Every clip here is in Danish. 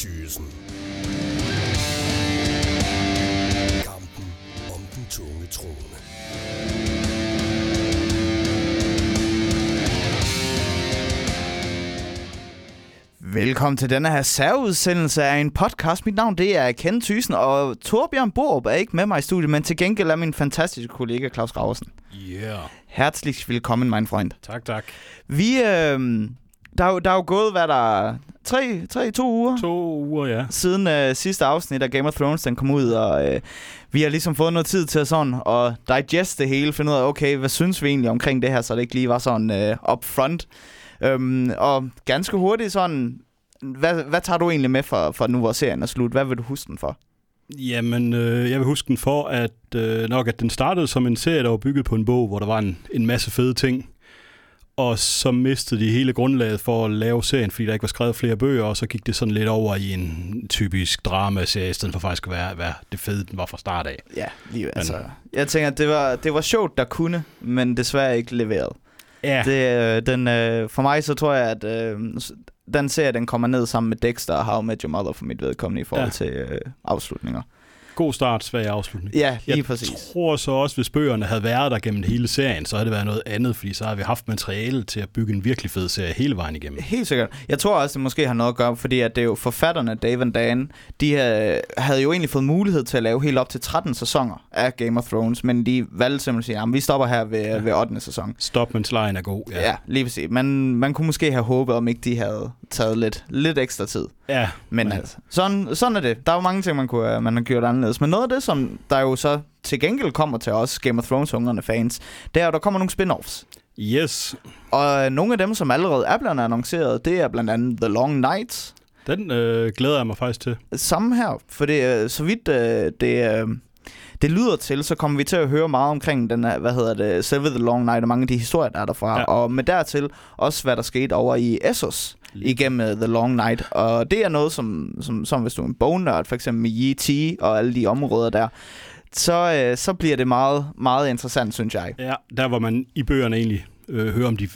Thyssen. Kampen om den tunge trone. Velkommen til denne her særudsendelse af en podcast. Mit navn det er Ken Thyssen, og Torbjørn Borup er ikke med mig i studiet, men til gengæld er min fantastiske kollega Claus Graversen. Yeah. Herzlich willkommen, mein Freund. Tak, tak. Vi, øh, der, er jo, der er jo gået, hvad der er, tre, tre, to uger To uger, ja. siden øh, sidste afsnit af Game of Thrones, den kom ud, og øh, vi har ligesom fået noget tid til at sådan og digest det hele, finde ud af, okay, hvad synes vi egentlig omkring det her, så det ikke lige var sådan øh, up front. Øhm, og ganske hurtigt sådan, hvad, hvad tager du egentlig med for, for nu, hvor serien er slut? Hvad vil du huske den for? Jamen, øh, jeg vil huske den for, at øh, nok at den startede som en serie, der var bygget på en bog, hvor der var en, en masse fede ting. Og så mistede de hele grundlaget for at lave serien, fordi der ikke var skrevet flere bøger, og så gik det sådan lidt over i en typisk dramaserie, i stedet for faktisk at være, være det fede, den var fra start af. Ja, lige altså. Jeg tænker, det var, det var sjovt, der kunne, men desværre ikke leveret. Ja, Det, øh, den, øh, for mig så tror jeg, at øh, den serie, den kommer ned sammen med Dexter og How I Met Your Mother for mit vedkommende i forhold Ja. til øh, afslutninger. God start, svag afslutning. Ja, lige jeg præcis. tror så også, hvis bøgerne havde været der gennem hele serien, så havde det været noget andet, fordi så har vi haft materiale til at bygge en virkelig fed serie hele vejen igennem. Helt sikkert. Jeg tror også, det måske har noget at gøre, fordi at det er jo forfatterne, Dave and Dan, de havde, havde jo egentlig fået mulighed til at lave helt op til 13 sæsoner af Game of Thrones, men de valgte simpelthen at sige, at vi stopper her ved, ja. ved 8. sæson. Stop, mens lejen er god. Ja, ja lige præcis. Man, man kunne måske have håbet, om ikke de havde taget lidt, lidt ekstra tid. Ja. Men Ja. altså, sådan, sådan er det. Der er jo mange ting, man kunne øh, man har gjort anderledes. Men noget af det, som der jo så til gengæld kommer til os Game of Thrones-hungrende fans, det er, at der kommer nogle spin-offs. Yes, Og øh, nogle af dem, som allerede er blevet annonceret, det er blandt andet The Long Night. den øh, glæder jeg mig faktisk til. Samme her, for det, øh, så vidt øh, det, øh, det lyder til, så kommer vi til at høre meget omkring den her, hvad hedder det, selve The Long Night og mange af de historier, der er derfra. Ja. Og med dertil også, hvad der skete over i Essos igennem uh, The Long Night. Og det er noget, som, som, som hvis du er en bognørd, for eksempel med E.T. og alle de områder der, så, øh, så bliver det meget, meget interessant, synes jeg. Ja, der hvor man i bøgerne egentlig øh, hører om de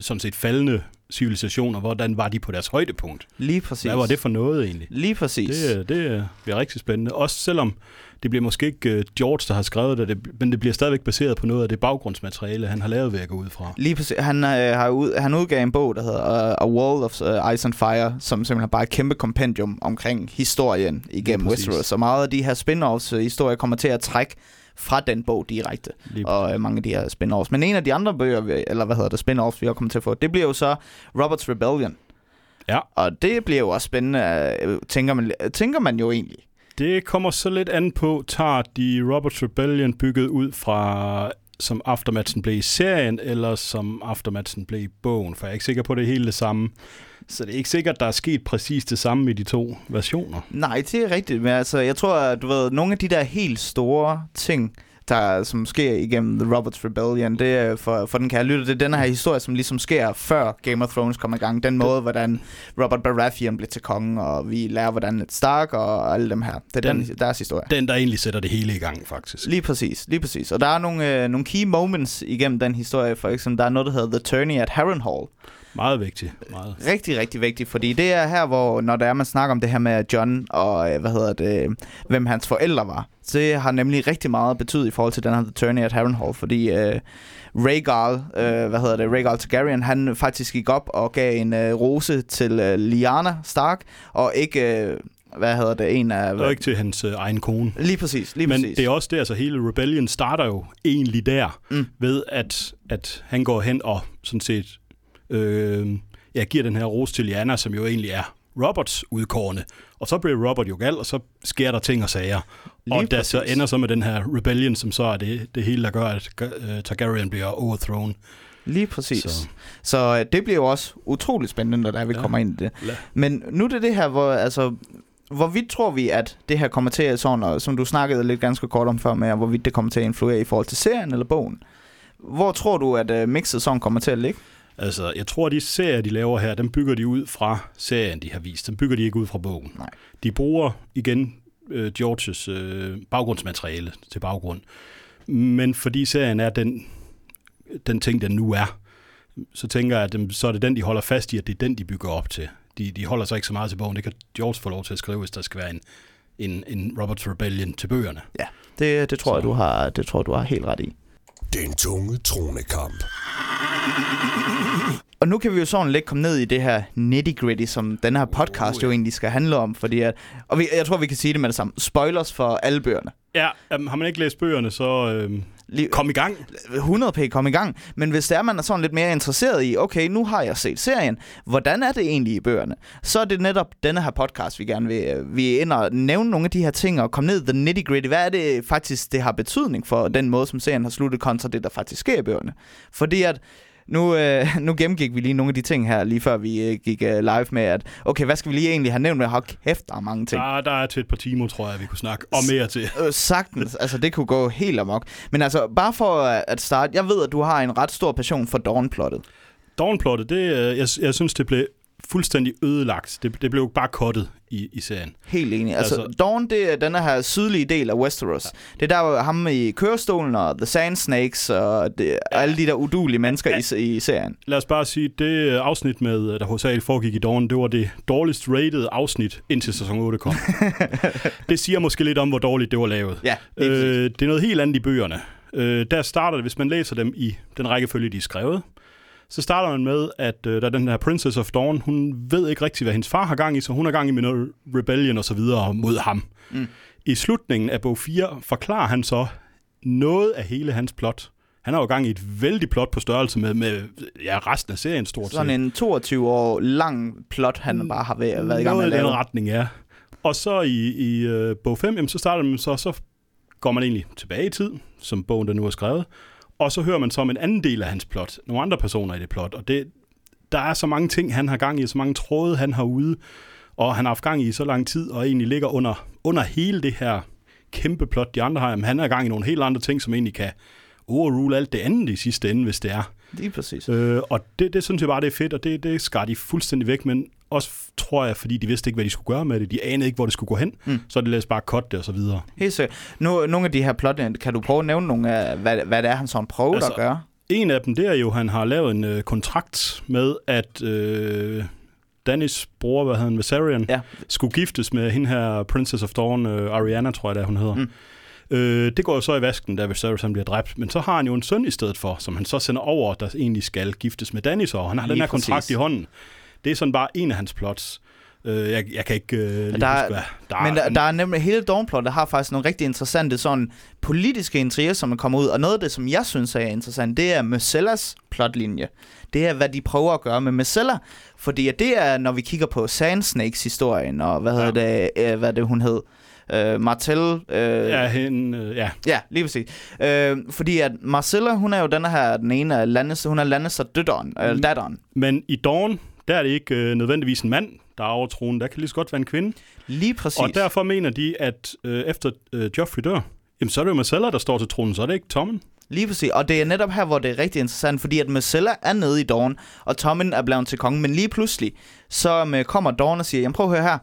sådan set faldende civilisationer, hvordan var de på deres højdepunkt? Lige præcis. Hvad var det for noget egentlig? Lige præcis. Det, øh, det øh, bliver rigtig spændende. Også selvom det bliver måske ikke øh, George, der har skrevet det, men det bliver stadigvæk baseret på noget af det baggrundsmateriale, han har lavet ved at gå ud fra. Lige præcis. Han, øh, har ud, han udgav en bog, der hedder uh, A Wall of uh, Ice and Fire, som simpelthen bare er et kæmpe kompendium omkring historien igennem. Westeros. Så meget af de her spin-offs uh, historier kommer til at trække fra den bog direkte, Lige og uh, mange af de her spin-offs. Men en af de andre bøger, eller hvad hedder det, spin-offs, vi har kommet til at få, det bliver jo så Robert's Rebellion. Ja. Og det bliver jo også spændende, øh, tænker man, tænker man jo egentlig. Det kommer så lidt an på, tager de Robert's Rebellion bygget ud fra som Aftermatchen blev i serien, eller som Aftermatchen blev i bogen, for jeg er ikke sikker på, det hele det samme. Så det er ikke sikkert, der er sket præcis det samme i de to versioner. Nej, det er rigtigt, men altså, jeg tror, at du ved, nogle af de der helt store ting, der, som sker igennem The Roberts Rebellion, det er for, for den kære lytter, det er den her historie, som ligesom sker før Game of Thrones kommer i gang. Den måde, hvordan Robert Baratheon blev til konge, og vi lærer, hvordan Ned Stark og alle dem her. Det er den, Den- deres historie. Den, der egentlig sætter det hele i gang, faktisk. Lige præcis, lige præcis. Og der er nogle, øh, nogle key moments igennem den historie. For eksempel, der er noget, der hedder The Tourney at Harrenhal. Meget vigtigt. Meget. Rigtig, rigtig vigtigt, fordi det er her, hvor når der er, man snakker om det her med John og, øh, hvad hedder det, hvem hans forældre var. Det har nemlig rigtig meget betydet i forhold til den her The Tourney at Harrenhal, fordi øh, Rhaegal, øh, hvad hedder det, Rhaegal Targaryen, han faktisk gik op og gav en øh, rose til øh, Lyanna Stark, og ikke, øh, hvad hedder det, en af... Og ikke til hans øh, egen kone. Lige præcis, lige Men præcis. det er også der, så hele Rebellion starter jo egentlig der, Mm. ved at, at han går hen og sådan set øh, ja, giver den her rose til Lyanna, som jo egentlig er Roberts udkårne. Og så bliver Robert jo gal, og så sker der ting og sager. Lige og der så ender så med den her Rebellion, som så er det, det hele, der gør, at øh, Targaryen bliver overthrown. Lige præcis. Så, Så. øh, det bliver jo også utroligt spændende, når der vi Ja. kommer ind i det. Ja. Men nu er det det her, hvor altså... Hvorvidt tror vi, at det her kommer til at sådan, og som du snakkede lidt ganske kort om før med, hvorvidt det kommer til at influere i forhold til serien eller bogen? Hvor tror du, at uh, mixet sådan kommer til at ligge? Altså, jeg tror, at de serier, de laver her, dem bygger de ud fra serien, de har vist. Dem bygger de ikke ud fra bogen. Nej. De bruger igen øh, Georges øh, baggrundsmateriale til baggrund. Men fordi serien er den, den ting, den nu er, så tænker jeg, at dem, så er det den, de holder fast i, at det er den, de bygger op til. De, de holder sig ikke så meget til bogen. Det kan George få lov til at skrive, hvis der skal være en, en, en Roberts Rebellion til bøgerne. Ja, det, det, tror jeg, Så- du har, det tror jeg, du har helt ret i. Den tunge tronekamp. Og nu kan vi jo sådan lidt komme ned i det her nitty-gritty, som den her podcast jo ja. egentlig skal handle om. Fordi at, og vi, jeg tror, vi kan sige det med det samme. Spoilers for alle bøgerne. Ja, um, har man ikke læst bøgerne, så øhm, Lige, kom i gang. 100p kom i gang. Men hvis det er, man er sådan lidt mere interesseret i, okay, nu har jeg set serien, hvordan er det egentlig i bøgerne? Så er det netop denne her podcast, vi gerne vil, øh, vi ind og nævne nogle af de her ting og komme ned i the nitty gritty. Hvad er det faktisk, det har betydning for den måde, som serien har sluttet kontra det, der faktisk sker i bøgerne? Fordi at nu, øh, nu gennemgik vi lige nogle af de ting her, lige før vi øh, gik øh, live med, at okay, hvad skal vi lige egentlig have nævnt med? Hold kæft, der er mange ting. Der, der er til et par timer, tror jeg, vi kunne snakke. Og mere til. Øh, sagtens. Altså, det kunne gå helt amok. Men altså, bare for øh, at starte. Jeg ved, at du har en ret stor passion for Dawn-plottet. Dawnplottet, det, øh, jeg, jeg synes, det blev fuldstændig ødelagt. Det, det blev bare kottet i, i serien. Helt enig. Altså, Altså- Dawn, det er den her sydlige del af Westeros. Det er der, hvor ham i kørestolen og The Sand Snakes og det, ja. alle de der udulige mennesker i, i serien. Lad os bare sige, det øh, afsnit, med, der hovedsageligt foregik i Dawn, det var det dårligst rated afsnit, indtil sæson 8 kom. det siger måske lidt om, hvor dårligt det var lavet. Ja, præcis. Øh, det er noget helt andet i bøgerne. Øh, der starter det, hvis man læser dem i den rækkefølge, de er skrevet, så starter man med, at øh, der er den her Princess of Dawn, hun ved ikke rigtig, hvad hendes far har gang i, så hun har gang i med noget rebellion og så videre mod ham. Mm. I slutningen af bog 4 forklarer han så noget af hele hans plot. Han har jo gang i et vældig plot på størrelse med, med ja, resten af serien stort Sådan set. en 22 år lang plot, han bare har været, været i gang med Noget at lave. retning, ja. Og så i, i øh, bog 5, jamen, så starter man så, så går man egentlig tilbage i tid, som bogen der nu er skrevet, og så hører man så om en anden del af hans plot, nogle andre personer i det plot, og det, der er så mange ting, han har gang i, så mange tråde, han har ude, og han har haft gang i så lang tid, og egentlig ligger under, under hele det her kæmpe plot, de andre har. Jamen, han har gang i nogle helt andre ting, som egentlig kan overrule alt det andet i sidste ende, hvis det er. Lige præcis. Øh, og det, det synes jeg bare, det er fedt, og det, det skar de fuldstændig væk, men også tror jeg, fordi de vidste ikke, hvad de skulle gøre med det. De anede ikke, hvor det skulle gå hen, Mm. så det læste bare cut det og så videre. Helt sikkert. Nu, nogle af de her plot, kan du prøve at nævne nogle af, hvad, hvad det er, han sådan prøver altså, at gøre? En af dem, det er jo, han har lavet en øh, kontrakt med, at øh, Danis bror, hvad hedder han, Viserion, Ja. skulle giftes med hende her Princess of Dawn, øh, Ariana, tror jeg, det er, hun hedder. Mm. Øh, det går jo så i vasken, da Viserys han bliver dræbt. Men så har han jo en søn i stedet for, som han så sender over, der egentlig skal giftes med Danis, og han har Lige den her præcis. kontrakt i hånden. Det er sådan bare en af hans plots. Øh, jeg, jeg kan ikke øh, lige Der er- huske, hvad. Der Men der, der er nemlig hele Dawnplot, der har faktisk nogle rigtig interessante sådan politiske intriger, som er kommet ud. Og noget af det, som jeg synes er interessant, det er Marcellas plotlinje. Det er, hvad de prøver at gøre med Marcella. Fordi at det er, når vi kigger på Sand Snakes historien, og hvad hedder det, øh, hvad det, hun hed? Øh, Martell. Øh, Ja, hende, øh, ja. Ja, lige præcis. Øh, fordi at Marcella, hun er jo den her, den ene af Lannister, hun er Lannister døtteren, øh, Mm. datteren. Men i Dawn, der er det ikke øh, nødvendigvis en mand, der er over tronen. Der kan lige så godt være en kvinde. Lige præcis. Og derfor mener de, at øh, efter øh, Joffrey dør, jamen, så er det jo Marcella, der står til tronen, så er det ikke Tommen. Lige præcis. Og det er netop her, hvor det er rigtig interessant, fordi at Marcella er nede i Dawn, og Tommen er blevet til kongen, men lige pludselig, så um, kommer Dawn og siger, jamen prøv at høre her,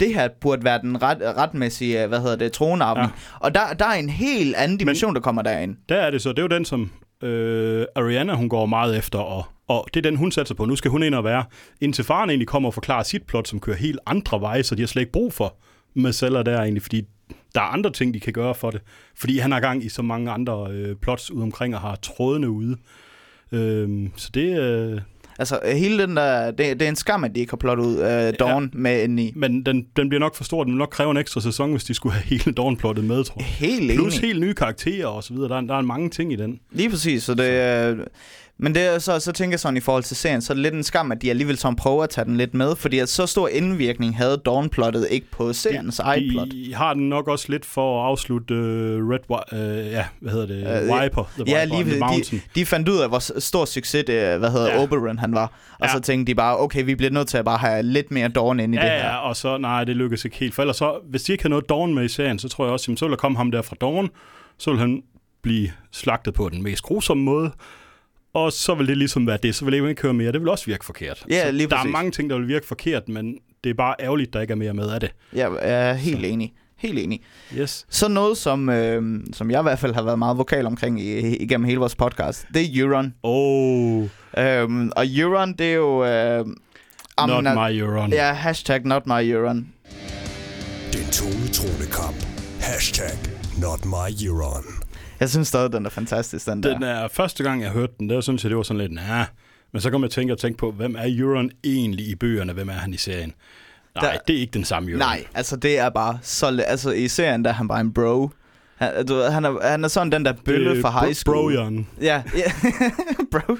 det her burde være den ret, retmæssige, øh, hvad hedder det, tronarving. Ja. Og der, der er en helt anden dimension, men, der kommer derind. Der er det så, det er jo den, som øh, Ariana, hun går meget efter, og, og det er den, hun satser på. Nu skal hun ind og være, indtil faren egentlig kommer og forklarer sit plot, som kører helt andre veje, så de har slet ikke brug for Marcella der egentlig, fordi der er andre ting, de kan gøre for det. Fordi han har gang i så mange andre øh, plots ude omkring og har trådene ude. Øh, så det, øh, Altså, øh, hele den der, det, det er en skam, at de ikke har plottet ud øh, Dawn ja. med ind i. Men den, den bliver nok for stor. Den vil nok kræve en ekstra sæson, hvis de skulle have hele Dawn-plottet med, tror jeg. Helt Plus enig. helt nye karakterer og så videre. Der er, der er mange ting i den. Lige præcis, så det øh, men det er så, så tænker jeg sådan i forhold til serien, så er det lidt en skam, at de alligevel sådan prøver at tage den lidt med, fordi at så stor indvirkning havde Dawn-plottet ikke på seriens eget plot. De har den nok også lidt for at afslutte uh, Red uh, ja, hvad hedder det? Uh, Viper. The Ja, Viper lige the Mountain. De fandt ud af, hvor stor succes det, hvad hedder. Ja. Oberon han var, og Ja. så tænkte de bare, okay, vi bliver nødt til at bare have lidt mere Dawn ind i Ja, det her. ja, og så, nej, det lykkedes ikke helt. For ellers så, hvis de ikke havde noget Dawn med i serien, så tror jeg også, jamen, så ville der komme ham der fra Dawn, så ville han blive slagtet på den mest grusomme måde, og så vil det ligesom være det, så vil det ikke køre mere. Det vil også virke forkert. Ja, så lige der er præcis. mange ting, der vil virke forkert, men det er bare ærgerligt, der ikke er mere med af det. Ja, jeg er helt enig. Helt enig. Yes. Så noget, som, øh, som jeg i hvert fald har været meget vokal omkring i, igennem hele vores podcast, det er Euron. Oh. Øhm, og Euron, det er jo... Øh, Not Jamen, my Euron. Ja, hashtag not my Euron. Den tunge tronekamp. Hashtag not my Euron. Jeg synes stadig, den er fantastisk, den, Den der. er første gang, jeg hørte den, der synes jeg, det var sådan lidt, nah. Men så kom jeg tænke og tænke på, hvem er Euron egentlig i bøgerne? Hvem er han i serien? Nej, Der- det er ikke den samme Euron. Nej, altså det er bare så... Altså i serien, der er han bare en bro. Han, du, han, er, han er sådan den der bølle er fra high bro- school. Brojan. Ja, ja. bro.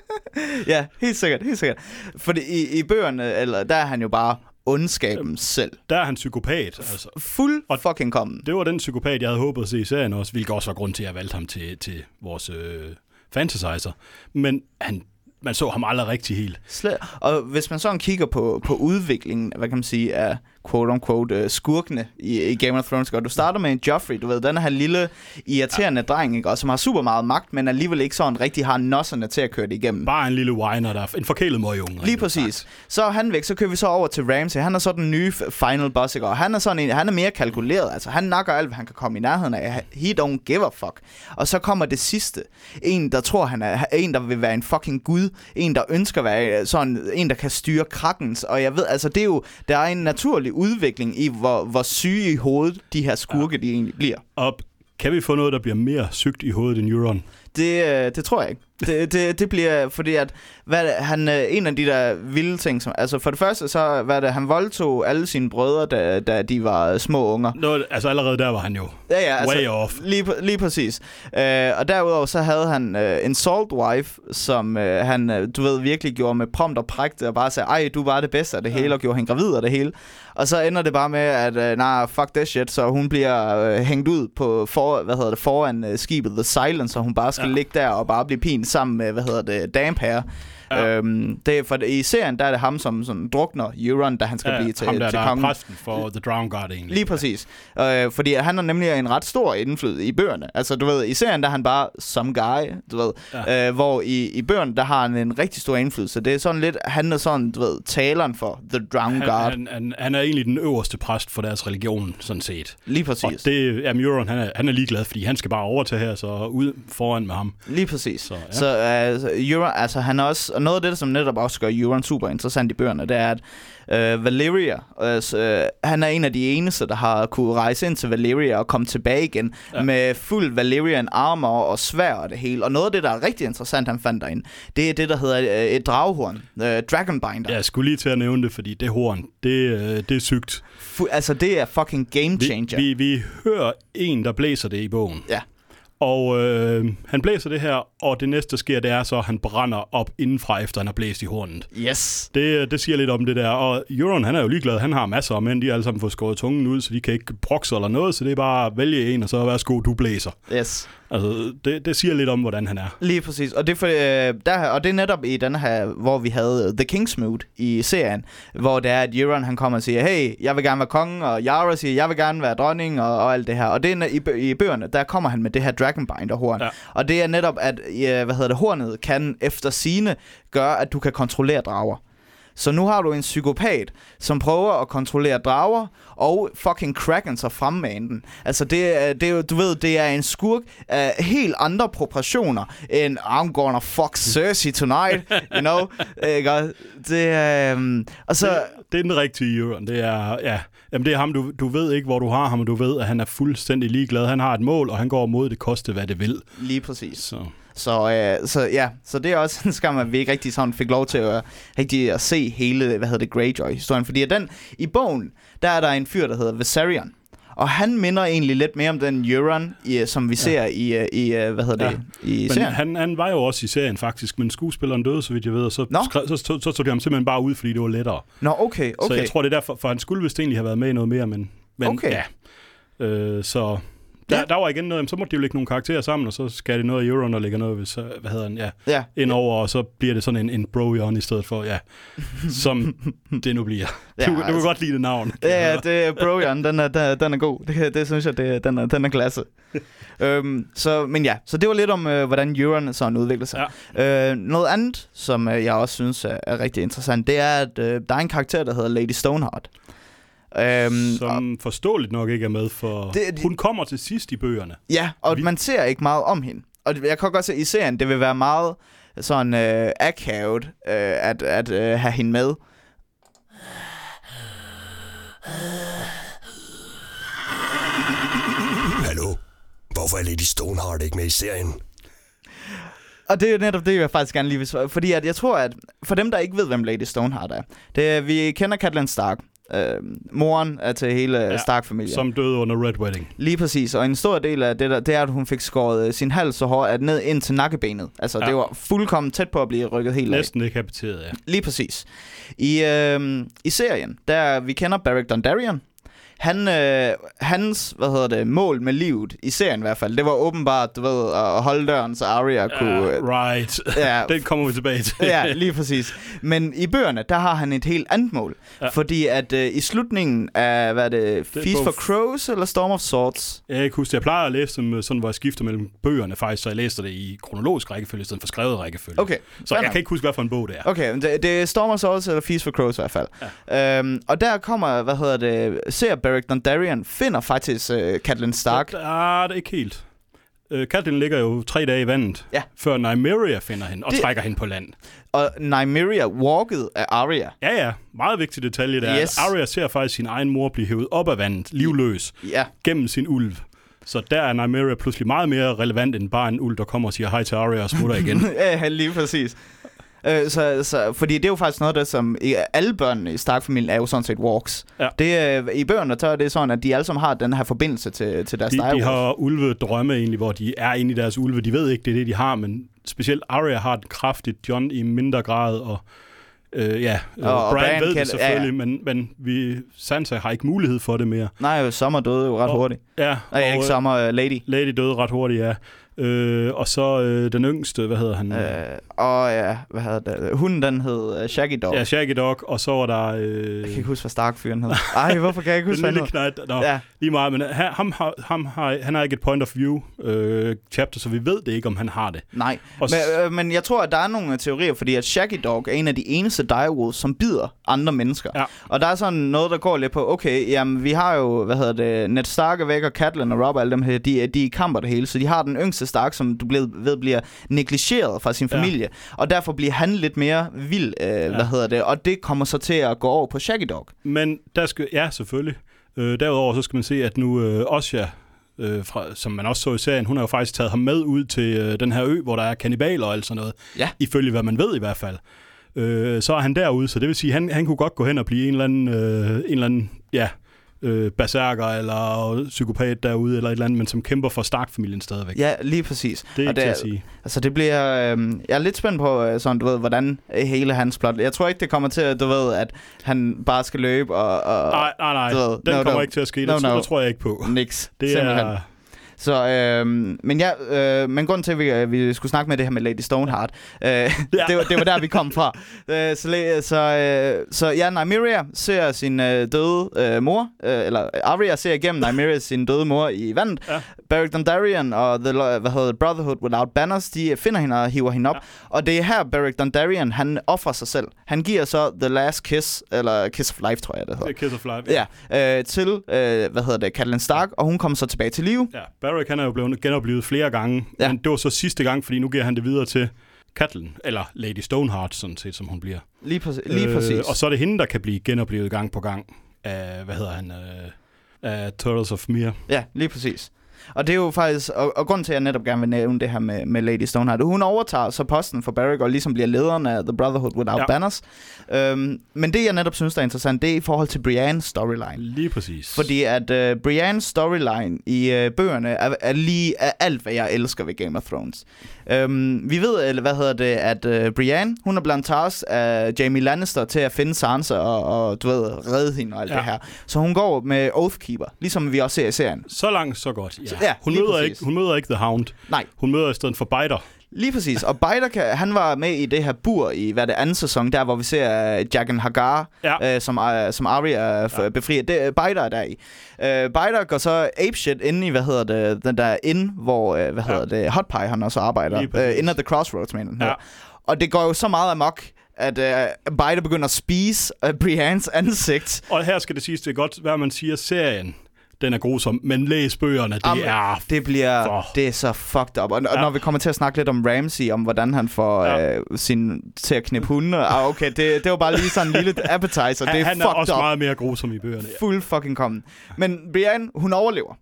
ja, helt sikkert, helt sikkert. Fordi i, i bøgerne, eller, der er han jo bare ondskaben selv. Der er han psykopat. Altså. Fuld Og- fucking kommen. Det var den psykopat, jeg havde håbet at se i serien også, hvilket også var grund til, at jeg valgte ham til, til vores øh, fantasizer. Men han, man så ham aldrig rigtig helt. Slet. Og hvis man sådan kigger på, på udviklingen, hvad kan man sige, af quote-unquote uh, skurkene i, i Game of Thrones, og du starter med en Joffrey, du ved, den her lille irriterende ja. dreng, ikke? Og som har super meget magt, men alligevel ikke sådan rigtig har nosserne til at køre det igennem. Bare en lille whiner, der er en forkælet møgunge. Lige præcis. Så er han væk, så kører vi så over til Ramsey. Han er så den nye final boss, ikke? og han er sådan en, han er mere kalkuleret. Altså, han nakker alt, hvad han kan komme i nærheden af. He don't give a fuck. Og så kommer det sidste. En, der tror, han er en, der vil være en fucking gud. En, der ønsker at være øh, sådan en, der kan styre krakens. Og jeg ved, altså, det er jo, der er en naturlig udvikling i, hvor, hvor syge i hovedet de her skurke, ja. de egentlig bliver. Og kan vi få noget, der bliver mere sygt i hovedet end Euron? Det, øh, det tror jeg ikke. Det, det, det bliver, fordi at, hvad det, han, øh, en af de der vilde ting, som, altså for det første, så hvad er det, han voldtog alle sine brødre, da, da de var øh, små unger. Nå, altså allerede der var han jo Ja, ja, altså, way off. Lige, lige præcis. Øh, og derudover så havde han øh, en salt wife, som øh, han, øh, du ved, virkelig gjorde med prompt og prægte, og bare sagde, ej, du var det bedste af det hele, og gjorde hende gravid af det hele. Og så ender det bare med, at øh, nej, fuck that shit, så hun bliver øh, hængt ud på for, hvad hedder det, foran øh, skibet The Silence, og hun bare skal Ja. ja. ligge der og bare blive pint sammen med, hvad hedder det, Damphair. Ja. Øhm, det er for I serien, der er det ham, som sådan, drukner Euron, da han skal Ja, blive til, ham der, til der er kongen. præsten for The Drown Guard egentlig. Lige præcis. Øh, fordi han er nemlig en ret stor indflydelse i bøgerne. Altså, du ved, i serien, der er han bare some guy, du ved. Ja. Øh, hvor i, i bøgerne, der har han en rigtig stor indflydelse. Det er sådan lidt, han er sådan, du ved, taleren for The Drown Han, Guard. han, han, han er egentlig den øverste præst for deres religion, sådan set. Lige Og præcis. det, jamen, Euron, han er, han er ligeglad, fordi han skal bare overtage her, så ud foran med ham. Lige præcis. Så, ja. så altså, Euron, altså han er også, og noget af det, som netop også gør Euron super interessant i bøgerne, det er, at øh, Valyria, øh, øh, han er en af de eneste, der har kunne rejse ind til Valyria og komme tilbage igen Ja. med fuld Valyrian armor og svær og det hele. Og noget af det, der er rigtig interessant, han fandt derinde, det er det, der hedder øh, et dragehorn, øh, Dragonbinder. Jeg skulle lige til at nævne det, fordi det horn, det, øh, det er sygt. Fu- altså, det er fucking game changer. Vi, vi, vi hører en, der blæser det i bogen. Ja. Og øh, han blæser det her, og det næste, der sker, det er så, at han brænder op indenfra, efter han har blæst i hornet. Yes. Det, det siger lidt om det der. Og Euron, han er jo ligeglad. Han har masser af mænd. De har alle sammen fået skåret tungen ud, så de kan ikke brokse eller noget. Så det er bare at vælge en, og så værsgo, du blæser. Yes. Altså, det, det siger lidt om, hvordan han er. Lige præcis. Og det, er for, øh, der, og det er netop i den her, hvor vi havde The Kingsmood i serien, hvor det er, at Euron han kommer og siger, hey, jeg vil gerne være konge, og Yara siger, jeg vil gerne være dronning, og, og alt det her. Og det er, i, i bøgerne, der kommer han med det her Dragonbinder-horn. Ja. Og det er netop, at øh, hvad hedder det, hornet kan efter sine gøre, at du kan kontrollere drager. Så nu har du en psykopat, som prøver at kontrollere drager, og fucking Kraken så frem med den. Altså, det, er- det du ved, det er en skurk af helt andre proportioner end I'm gonna fuck Cersei tonight, you know? Ikke? Det er... Um, og så... Det, det er den rigtige Euron. Det er, ja, jamen det er ham, du, du ved ikke, hvor du har ham, og du ved, at han er fuldstændig ligeglad. Han har et mål, og han går mod det koste, hvad det vil. Lige præcis. Så. Så, øh, så ja, så det er også en skam, at vi ikke rigtig sådan fik lov til at, rigtig at se hele, hvad hedder det, Greyjoy-historien. Fordi at den, i bogen, der er der en fyr, der hedder Viserion. Og han minder egentlig lidt mere om den Euron, i, som vi ja. ser i, øh, i, øh, hvad hedder det, i Men serien. han, han var jo også i serien faktisk, men skuespilleren døde, så vidt jeg ved, og så, skrev, så, så, så tog de ham simpelthen bare ud, fordi det var lettere. Nå, okay, okay. Så jeg tror, det er derfor, for han skulle vist egentlig have været med i noget mere, men, men Okay. ja. Øh, så der, Ja. der var igen noget, så måtte de jo lægge nogle karakterer sammen, og så skal det noget i Euron, og lægge noget, hvis, øh, hvad hedder han, ja, Ja, indover, og så bliver det sådan en, en bro i stedet for, ja, som det nu bliver. Ja, du, du kan altså. godt lide det navn. ja, ja, det er Brojan, den er, den, den er god. Det, det synes jeg, det, den, er, den er klasse. øhm, så, men ja, så det var lidt om, øh, hvordan Euron sådan udvikler sig. Ja. Øh, noget andet, som øh, jeg også synes er, er rigtig interessant, det er, at øh, der er en karakter, der hedder Lady Stoneheart. Øhm, Som og, forståeligt nok ikke er med, for det, det, hun kommer til sidst i bøgerne. Ja, og Vi... man ser ikke meget om hende. Og jeg kan godt se i serien, det vil være meget sådan øh, akavet øh, at, at øh, have hende med. Hallo? Hvorfor er Lady Stoneheart ikke med i serien? Og det er netop det, jeg faktisk gerne lige vil svare. Fordi at jeg tror, at for dem, der ikke ved, hvem Lady Stoneheart er, det er, vi kender Catelyn Stark. Øh, moren er til hele ja, Stark-familien. Som døde under Red Wedding. Lige præcis. Og en stor del af det, der, det er, at hun fik skåret øh, sin hals så hårdt, at ned ind til nakkebenet. Altså, ja. det var fuldkommen tæt på at blive rykket helt af. Næsten dekapiteret, ja. Lige præcis. I, øh, I serien, der vi kender Beric Dondarrion, han, øh, hans, hvad hedder det, mål med livet, i serien i hvert fald, det var åbenbart, du ved, at holde døren, så Arya kunne... Uh, right. Ja, Den kommer vi tilbage til. ja, lige præcis. Men i bøgerne, der har han et helt andet mål. Ja. Fordi at øh, i slutningen af, hvad er det, det Feast for Crows eller Storm of Swords? Jeg kan ikke huske, jeg plejer at læse dem sådan, hvor jeg skifter mellem bøgerne faktisk, så jeg læste det i kronologisk rækkefølge, i stedet for skrevet rækkefølge. Okay. Så jeg kan ikke huske, hvad for en bog det er. Okay, det, det er Storm of Swords eller Feast for Crows i hvert fald. Ja. Øhm, og der kommer, hvad hedder det, ser Beric Dondarrion finder faktisk uh, Catelyn Stark. Ja, det er ikke helt. Uh, Catelyn ligger jo tre dage i vandet, ja. før Nymeria finder hende og det... trækker hende på land. Og Nymeria walkede af Arya. Ja, ja. Meget vigtig detalje der. Yes. Arya ser faktisk sin egen mor blive hævet op af vandet, livløs, ja. gennem sin ulv. Så der er Nymeria pludselig meget mere relevant end bare en ulv, der kommer og siger hej til Arya og smutter igen. ja, lige præcis. Øh, så, så, fordi det er jo faktisk noget, der som... Alle børn i Stark-familien er jo sådan set walks. Ja. Det, I bøgerne så er det sådan, at de alle sammen har den her forbindelse til, til deres de, de har ulve drømme egentlig, hvor de er inde i deres ulve. De ved ikke, det er det, de har, men specielt Arya har det kraftigt, John i mindre grad, og Øh, ja, og, og Brian, Brian ved kan, det selvfølgelig, ja, ja. Men, men vi, Sansa har ikke mulighed for det mere. Nej, Sommer døde jo ret og, hurtigt. Ja. Nej, og, ikke Sommer, uh, Lady. Lady døde ret hurtigt, ja. Øh, og så øh, den yngste, hvad hedder han? Øh, og ja, hvad hedder det? Hunden, den hed uh, Shaggy Dog. Ja, Shaggy Dog, og så var der... Øh... Jeg kan ikke huske, hvad Stark-fyren hed. Ej, hvorfor kan jeg ikke huske, hvad lille knæt, Nå, ja. lige meget, men han, ham, ham har, han har ikke et point of view øh, chapter, så vi ved det ikke, om han har det. Nej, og men, øh, men jeg tror, at der er nogle teorier, fordi at Shaggy Dog er en af de eneste direwolves, som bider andre mennesker. Ja. Og der er sådan noget, der går lidt på, okay, jamen vi har jo, hvad hedder det, Ned Stark er væk, og Catelyn og Rob og alle dem her, de, de kamper det hele, så de har den yngste Stark, som du blev ved bliver negligeret fra sin familie, ja. og derfor bliver han lidt mere vild, øh, ja. hvad hedder det, og det kommer så til at gå over på Shaggy Dog. Men der skal, ja, selvfølgelig. Øh, derudover så skal man se, at nu øh, Osha, øh, fra, som man også så i serien, hun har jo faktisk taget ham med ud til øh, den her ø, hvor der er kannibaler og alt sådan noget. Ja. Ifølge hvad man ved i hvert fald. Øh, så er han derude, så det vil sige, at han, han kunne godt gå hen og blive en eller anden, øh, en eller anden ja, øh, berserker eller psykopat derude eller et eller andet, men som kæmper for Stark-familien stadigvæk. Ja, lige præcis. Det er ikke det, til at sige. Altså det bliver, øh, jeg er lidt spændt på, øh, sådan, du ved, hvordan hele hans plot. Jeg tror ikke, det kommer til, at du ved, at han bare skal løbe og... og nej, nej, nej. Du ved, Den no, kommer no. ikke til at ske. No, det, no. det tror jeg ikke på. Niks. Det Simpelthen. er så, øh, men ja, øh, men grunden til, at vi, øh, vi skulle snakke med det her med Lady Stoneheart, øh, ja. det, var, det var der, vi kom fra. Øh, så, så, øh, så ja, Nymeria ser sin øh, døde øh, mor, øh, eller Arya ser igennem Nymeria sin døde mor i vandet. Ja. Beric Dondarrion og The hvad hedder Brotherhood Without Banners, de finder hende og hiver hende op. Ja. Og det er her, Beric Dondarrion, han offrer sig selv. Han giver så The Last Kiss, eller Kiss of Life, tror jeg, det hedder. The Kiss of Life, ja. ja øh, til, øh, hvad hedder det, Catelyn Stark, og hun kommer så tilbage til live. Ja, Beric, han er jo blevet genoplevet flere gange, ja. men det var så sidste gang, fordi nu giver han det videre til Catelyn, eller Lady Stoneheart, sådan set, som hun bliver. Lige, præ- lige øh, præcis. Og så er det hende, der kan blive genoplevet gang på gang af, hvad hedder han, øh, af Turtles of Mir. Ja, lige præcis. Og det er jo faktisk, og, og grunden til, at jeg netop gerne vil nævne det her med, med Lady Stoneheart, hun overtager så posten for Barrick og ligesom bliver lederen af The Brotherhood Without ja. Banners. Øhm, men det, jeg netop synes, der er interessant, det er i forhold til Briannes storyline. Lige præcis. Fordi at uh, Briannes storyline i uh, bøgerne er, er lige er alt, hvad jeg elsker ved Game of Thrones. Øhm, vi ved, eller hvad hedder det, at uh, Brienne, hun er blandt taget af Jamie Lannister til at finde Sansa og, og du ved, redde hende og alt ja. det her. Så hun går med Oathkeeper, ligesom vi også ser i serien. Så langt, så godt, ja. ja hun, møder ikke, hun møder ikke The Hound. Nej. Hun møder i stedet for Biter. Lige præcis. Og kan, han var med i det her bur i hvad det anden sæson, der hvor vi ser uh, Jaqen Hagar, ja. uh, som, uh, som Arya uh, ja. befrier. Det, uh, Biter er der i. Uh, Biter går så apeshit inde i, hvad hedder det, den der ind, hvor, uh, hvad hedder ja. det, Hot Pie, han også arbejder. Uh, in at the Crossroads, mener ja. Og det går jo så meget amok, at uh, Biter begynder at spise uh, Briannes ansigt. Og her skal det siges, det er godt, hvad man siger, serien den er grusom, men læs bøgerne, det Jamen, er... Det bliver... For... Det er så fucked up. Og, ja. når vi kommer til at snakke lidt om Ramsey, om hvordan han får ja. øh, sin... til at knippe hunde, ah, okay, det, det var bare lige sådan en lille appetizer. Han, det er han er også up. meget mere grusom i bøgerne. Ja. Full fucking kommen. Men Brian, hun overlever.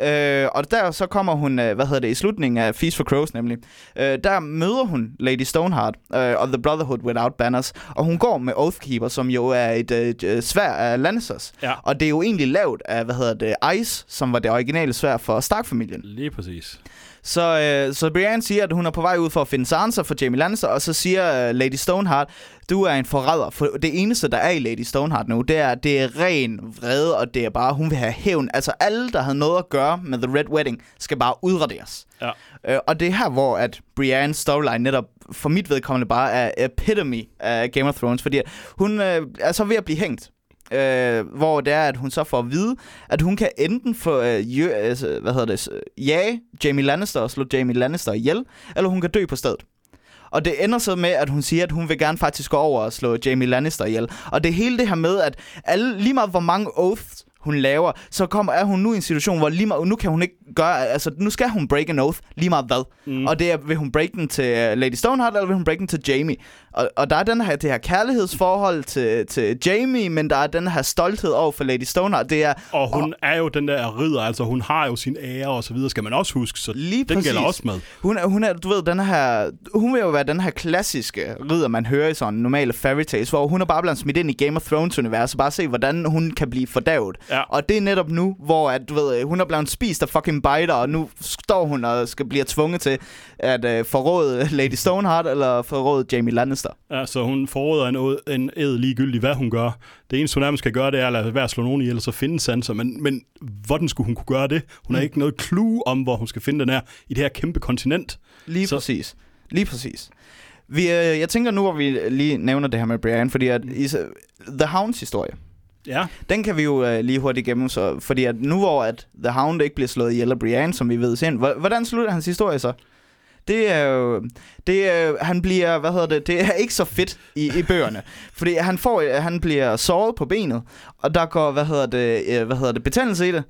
Ja. Øh, og der så kommer hun, øh, hvad hedder det, i slutningen af Feast for Crows nemlig. Øh, der møder hun Lady Stoneheart øh, og The Brotherhood Without Banners. Og hun går med Oathkeeper, som jo er et øh, svær af Lannisters. Ja. Og det er jo egentlig lavet af, hvad hedder det, Ice, som var det originale svær for Stark-familien. Lige præcis. Så, øh, så Brienne siger, at hun er på vej ud for at finde Sansa for Jamie Lannister, og så siger øh, Lady Stoneheart, du er en forræder. For det eneste, der er i Lady Stoneheart nu, det er, det er ren vrede, og det er bare, hun vil have hævn. Altså alle, der havde noget at gøre med The Red Wedding, skal bare udraderes. Ja. Øh, og det er her, hvor at Briennes storyline netop for mit vedkommende bare er epitome af Game of Thrones, fordi hun øh, er så ved at blive hængt. Øh, hvor det er, at hun så får at vide, at hun kan enten få, øh, jø, altså, hvad hedder det, ja, Jamie Lannister og slå Jamie Lannister ihjel, eller hun kan dø på stedet. Og det ender så med, at hun siger, at hun vil gerne faktisk gå over og slå Jamie Lannister ihjel. Og det hele det her med, at alle, lige meget hvor mange oaths hun laver, så kommer, er hun nu i en situation, hvor lige meget, nu kan hun ikke gøre, altså nu skal hun break an oath, lige meget hvad. Mm. Og det er, vil hun break den til øh, Lady Stoneheart, eller vil hun break den til Jamie? Og, og der er den her, det her kærlighedsforhold til, til Jamie, men der er den her stolthed over for Lady Stoneheart. Det er, og hun og, er jo den der ridder, altså hun har jo sin ære og så videre, skal man også huske, så lige den præcis. gælder også med. Hun er, hun er, du ved, den her, hun vil jo være den her klassiske ridder, man hører i sådan normale fairy tales, hvor hun er bare blevet smidt ind i Game of Thrones-universet, bare se, hvordan hun kan blive fordavet. Ja. Og det er netop nu, hvor at, du ved, hun er blevet spist af fucking biter, og nu står hun og skal blive tvunget til at uh, forråde Lady Stoneheart, eller forråde Jamie Lannister. Ja, så hun forråder en, en æd ligegyldigt, hvad hun gør. Det eneste, hun nærmest skal gøre, det er at lade være at slå nogen ihjel, så finde Sansa. Men, men hvordan skulle hun kunne gøre det? Hun har mm. ikke noget clue om, hvor hun skal finde den her i det her kæmpe kontinent. Lige så. præcis. Lige præcis. Vi, øh, jeg tænker nu, hvor vi lige nævner det her med Brian, fordi at i, The Hounds historie, Ja. Den kan vi jo øh, lige hurtigt igennem, så, fordi at nu hvor at The Hound ikke bliver slået ihjel af Brian, som vi ved sind, hvordan slutter hans historie så? Det er jo, det er, han bliver, hvad hedder det, det er ikke så fedt i, i bøgerne. fordi han får, han bliver såret på benet, og der går, hvad hedder det, øh, hvad hedder det, betændelse i det.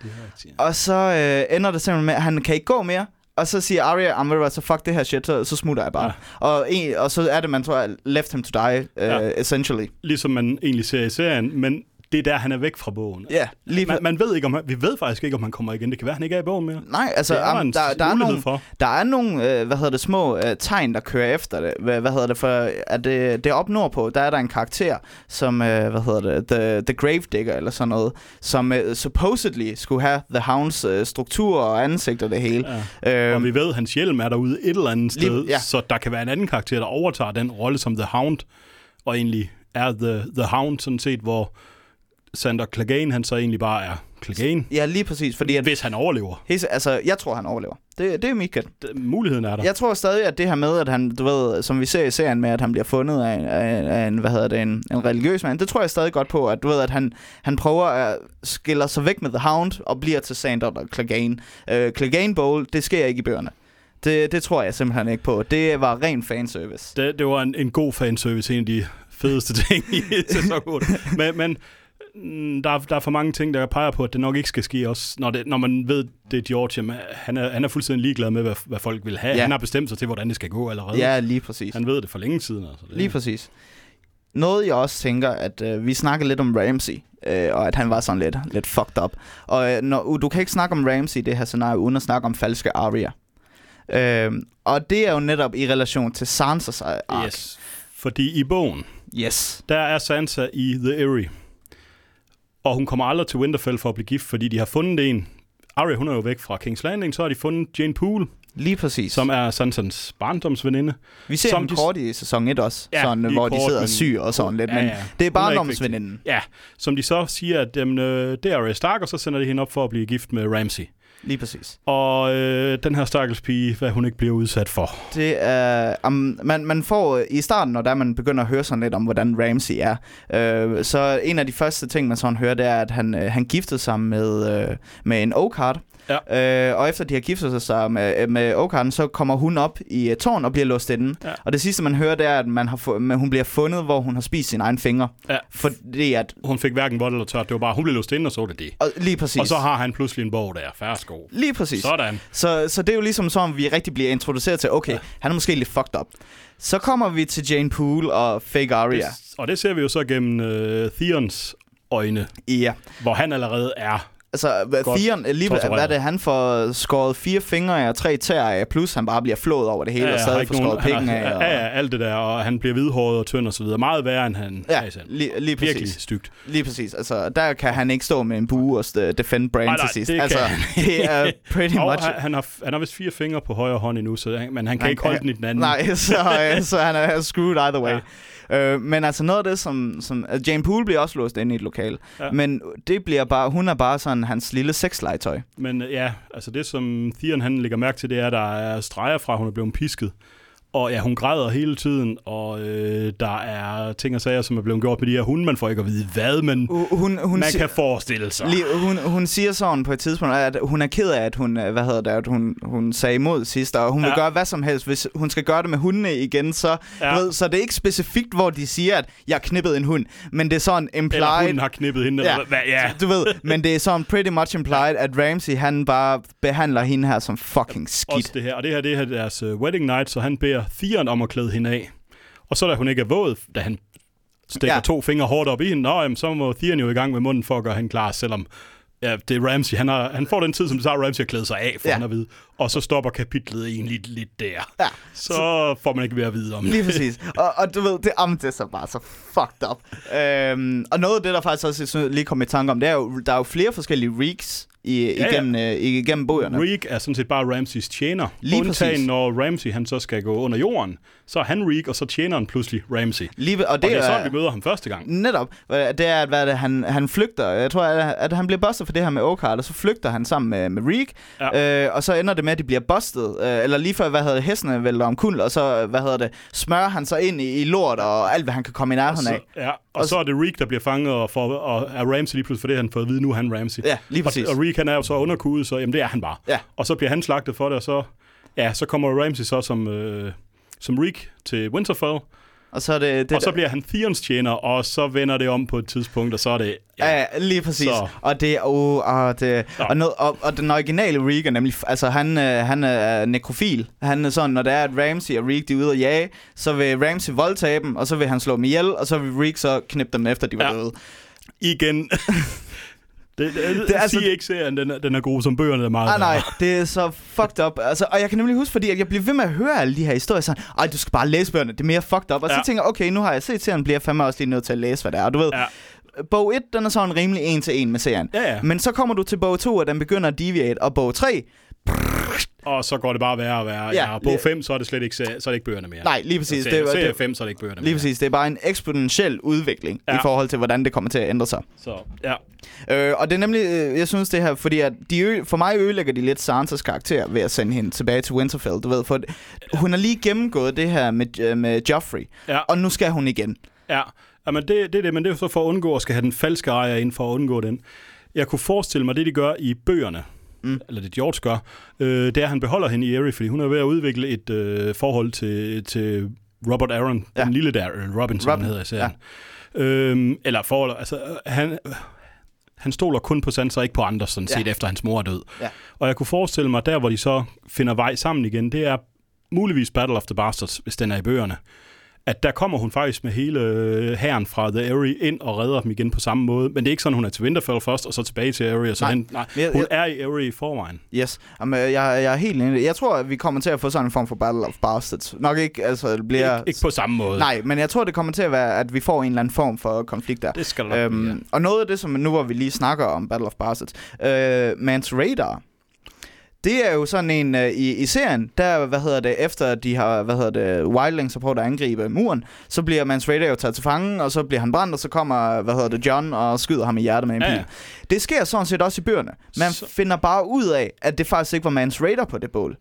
Og så øh, ender det simpelthen med, at han kan ikke gå mere, og så siger Arya, I'm så fuck det her shit, så, så smutter jeg bare. Ja. Og, en, og så er det, man tror, left him to die, uh, ja. essentially. Ligesom man egentlig ser i serien, men det er der, han er væk fra bogen. Ja, lige man, man ved ikke, om han, vi ved faktisk ikke, om han kommer igen. Det kan være, han ikke er i bogen mere. Nej, altså, det er um, der, der, er nogle, for. der er nogle, øh, hvad hedder det, små øh, tegn, der kører efter det. Hvad, hvad hedder det, for at det, det op nordpå, der er der en karakter, som, øh, hvad hedder det, The, the Gravedigger eller sådan noget, som øh, supposedly skulle have The Hounds øh, struktur og ansigt og det hele. Ja. Øhm, og vi ved, at hans hjelm er derude et eller andet sted, lige, ja. så der kan være en anden karakter, der overtager den rolle som The Hound, og egentlig er The, the Hound sådan set, hvor Sander Clegane, han så egentlig bare er Clegane. Ja, lige præcis. Fordi at, Hvis han overlever. Hes, altså, jeg tror, han overlever. Det, det er mit gæt. Muligheden er der. Jeg tror stadig, at det her med, at han, du ved, som vi ser i serien med, at han bliver fundet af, af, af en, hvad hedder det, en, en religiøs mand, det tror jeg stadig godt på, at du ved, at han, han prøver at skille sig væk med The Hound og bliver til Sander og Clegane. Uh, Clegane Bowl, det sker ikke i bøgerne. Det, det tror jeg simpelthen ikke på. Det var ren fanservice. Det, det var en, en god fanservice, en af de fedeste ting i sæson men, men Mm, der er, der er for mange ting, der peger på, at det nok ikke skal ske også, når, det, når man ved, det er George, han, er, han er fuldstændig ligeglad med, hvad, hvad folk vil have. Ja. Han har bestemt sig til, hvordan det skal gå allerede. Ja, lige præcis. Han ved det for længe siden. Altså. Lige præcis. Noget, jeg også tænker, at øh, vi snakker lidt om Ramsey, øh, og at han var sådan lidt, lidt fucked up. Og øh, når, du kan ikke snakke om Ramsey i det her scenarie, uden at snakke om falske Arya. Øh, og det er jo netop i relation til Sansas ark. Yes, fordi i bogen, yes. der er Sansa i The Eyrie. Og hun kommer aldrig til Winterfell for at blive gift, fordi de har fundet en. Arya, hun er jo væk fra King's Landing, så har de fundet Jane Poole. Lige præcis. Som er Sansans barndomsveninde. Vi ser dem de... kort i sæson 1 også, ja, sådan, hvor kort, de sidder men... syg og sådan lidt, ja, men ja. det er barndomsveninden. Ja, som de så siger, at jamen, øh, det er Arya Stark, og så sender de hende op for at blive gift med Ramsay. Lige præcis. Og øh, den her stakkels pige, hvad hun ikke bliver udsat for. Det er... Um, man, man får i starten, når der man begynder at høre sådan lidt om, hvordan Ramsey er, øh, så en af de første ting, man sådan hører, det er, at han, øh, han giftede sig med, øh, med en Oakheart, Ja. Øh, og efter de har giftet sig med, med Oakhart, så kommer hun op i et tårn og bliver låst inde. Ja. Og det sidste, man hører, det er, at man har få, hun bliver fundet, hvor hun har spist sin egen fingre. Ja. Fordi at... Hun fik hverken vold eller tørt. Det var bare, hun blev låst inde, og så det det. Og, lige præcis. Og så har han pludselig en bog der. Færsko. Lige præcis. Sådan. Så, så det er jo ligesom sådan, vi rigtig bliver introduceret til, okay, ja. han er måske lidt fucked up. Så kommer vi til Jane Poole og Fake Arya. Det, og det ser vi jo så gennem uh, Theons øjne. Ja. Hvor han allerede er Altså, Godt alligevel, tortureret. hvad er det, han får skåret fire fingre af og tre tæer af, plus han bare bliver flået over det hele, og har stadig får skåret penge af. Og, Ja, ja, alt det der, og han bliver hvidhåret og tynd og så videre. Meget værre, end han ja er lige, lige Virkelig præcis. stygt. Lige præcis. Altså, der kan han ikke stå med en bue og defend Brain Nej, til nej, sidst. det altså, det er pretty Og much... han, han, har, han har vist fire fingre på højre hånd endnu, så, han- men han kan Han ikke holde den i den anden. Nej, så, øh, så han er screwed either way. Ja. Ja. Øh, men altså noget af det, som... som altså Jane Poole bliver også låst inde i et lokal. Ja. Ja. Men det bliver bare... Hun er bare sådan hans lille sexlegetøj. Men øh, ja, altså det som Theon han lægger mærke til, det er, at der er streger fra, at hun er blevet pisket. Og ja, hun græder hele tiden, og øh, der er ting og sager, som er blevet gjort med de her hunde. Man får ikke at vide hvad, men Hun, hun, hun, man kan forestille sig. Lige, hun, hun siger sådan på et tidspunkt, at hun er ked af, at hun, øh, hvad hedder det, at hun, hun sagde imod sidst, og hun vil Ja. gøre hvad som helst. Hvis hun skal gøre det med hundene igen, så, Ja. ved, så det er ikke specifikt, hvor de siger, at jeg knippede en hund, men det er sådan Eller implied, hunden har knippet hende. Ja. Eller, hvad, ja. du ved, men det er sådan pretty much implied, at Ramsey, han bare behandler hende her som fucking Også skidt. det her. Og det her, det her er deres uh, wedding night, så han beder Theon om at klæde hende af. Og så da hun ikke er våd, da han stikker ja. To fingre hårdt op i hende, nå, jamen, så må Theon jo i gang med munden for at gøre hende klar, selvom ja, det er Ramsey. Han, har, han får den tid, som det tager Ramsey at klæde sig af, for ja. Han at vide. Og så stopper kapitlet egentlig lidt der. Ja. Så får man ikke mere at vide om Lige præcis. Og, og du ved, det, jamen, det er så bare så fucked up. Øhm, og noget af det, der faktisk også lige kom i tanke om, det er jo, der er jo flere forskellige reeks i, Ja, ja. igennem, øh, igennem bøgerne. Reek er sådan set bare Ramseys tjener. Lige Undtagen, præcis. når Ramsey han så skal gå under jorden, så er han Reek, og så tjener han pludselig Ramsey. Lige, og Og det, det er sådan, vi møder ham første gang. Netop. Det er, at hvad det, han, han flygter. Jeg tror, at, at han bliver bustet for det her med Oakheart, og så flygter han sammen med, med Reek. Ja. Øh, og så ender det med, at de bliver bustet. Øh, eller lige før, hvad hedder det, hestene vælter om kul, og så, hvad hedder det, smører han sig ind i, i lort og alt, hvad han kan komme i nærheden så, af. ja, og, Og så er det Reek, der bliver fanget, og, for, og er Ramsey lige pludselig, for det han fået at vide, nu er han Ramsey. Ja, lige præcis. Og, og Reek, han er jo så underkudet, så jamen, det er han bare. Ja. Og så bliver han slagtet for det, og så, ja, så kommer Ramsey så som, øh, som Reek til Winterfell, Og så er det... det og så bliver han Theons tjener, og så vender det om på et tidspunkt, og så er det... Ja, ja lige præcis. Så. Og det oh, og det Nå. og, noget, og, og den originale Reek er nemlig altså han øh, han er nekrofil. Han er sådan når det er at Ramsey og Reek de er ude at jage, så vil Ramsey voldtage dem, og så vil han slå dem ihjel, og så vil Reek så knippe dem efter de var Ja. døde. Igen... Det, det, det, Det er altså- ikke serien, den er, den er god, som bøgerne er meget Ah, nej, det er så fucked up. Altså, og jeg kan nemlig huske, fordi at jeg bliver ved med at høre alle de her historier sådan, ej, du skal bare læse bøgerne, det er mere fucked up. Og ja. Så tænker jeg, okay, nu har jeg set serien, bliver jeg fandme også lige nødt til at læse, hvad det er. Du ved, Ja. bog 1, den er sådan rimelig en til en med serien. Ja, ja. Men så kommer du til bog 2, og den begynder at deviate, og bog 3, Og så går det bare værre og værre. Ja, Ja, bog lige- 5, så er det slet ikke, så er det ikke bøgerne mere. nej, lige præcis. Serie, det, serie 5, så er det ikke bøgerne Lige mere. præcis, det er bare en eksponentiel udvikling ja. I forhold til, hvordan det kommer til at ændre sig. Så, ja. Øh, og det er nemlig, øh, jeg synes det her, fordi at de for mig ødelægger de lidt Sansas karakter ved at sende hende tilbage til Winterfell, du ved, for hun har lige gennemgået det her med, øh, med Joffrey, Ja. og nu skal hun igen. Ja, Jamen, det, det er det, men det er så for at undgå at skal have den falske ejer ind for at undgå den. Jeg kunne forestille mig, det de gør i bøgerne, Mm. eller det George gør, øh, det er, at han beholder hende i Erie, fordi hun er ved at udvikle et øh, forhold til, til Robert Aaron, Ja. den lille der, øh, Robin, som Robin, hedder i serien. Ja. Øhm, eller forhold, altså, øh, han, øh, han stoler kun på Sansa, ikke på andre, sådan Ja. set, efter hans mor er død. Ja. Og jeg kunne forestille mig, der hvor de så finder vej sammen igen, det er muligvis Battle of the Bastards, hvis den er i bøgerne. At der kommer hun faktisk med hele øh, hæren fra The Aerie ind og redder dem igen på samme måde. Men det er ikke sådan, hun er til Winterfell først, og så tilbage til Aerie. Så Nej. nej, nej, hun jeg- er i Aerie i forvejen. Yes, Jamen, jeg, jeg er helt enig. Jeg tror, at vi kommer til at få sådan en form for Battle of Bastards. Nok ikke, altså det bliver... Ikke, ikke på samme måde. Nej, men jeg tror, det kommer til at være, at vi får en eller anden form for konflikt der. Det skal der nok ja. Øhm, og noget af det, som nu hvor vi lige snakker om Battle of Bastards, øh, Mans Radar, det er jo sådan en øh, i, i serien, der, hvad hedder det, efter de har, hvad hedder det, Wildlings har prøvet at angribe muren, så bliver Mans Radar jo taget til fange, og så bliver han brændt, og så kommer, hvad hedder det, John og skyder ham i hjertet med en pil. ja. Det sker sådan set også i bøgerne. Man Så- finder bare ud af, at det faktisk ikke var Mans Radar på det bål.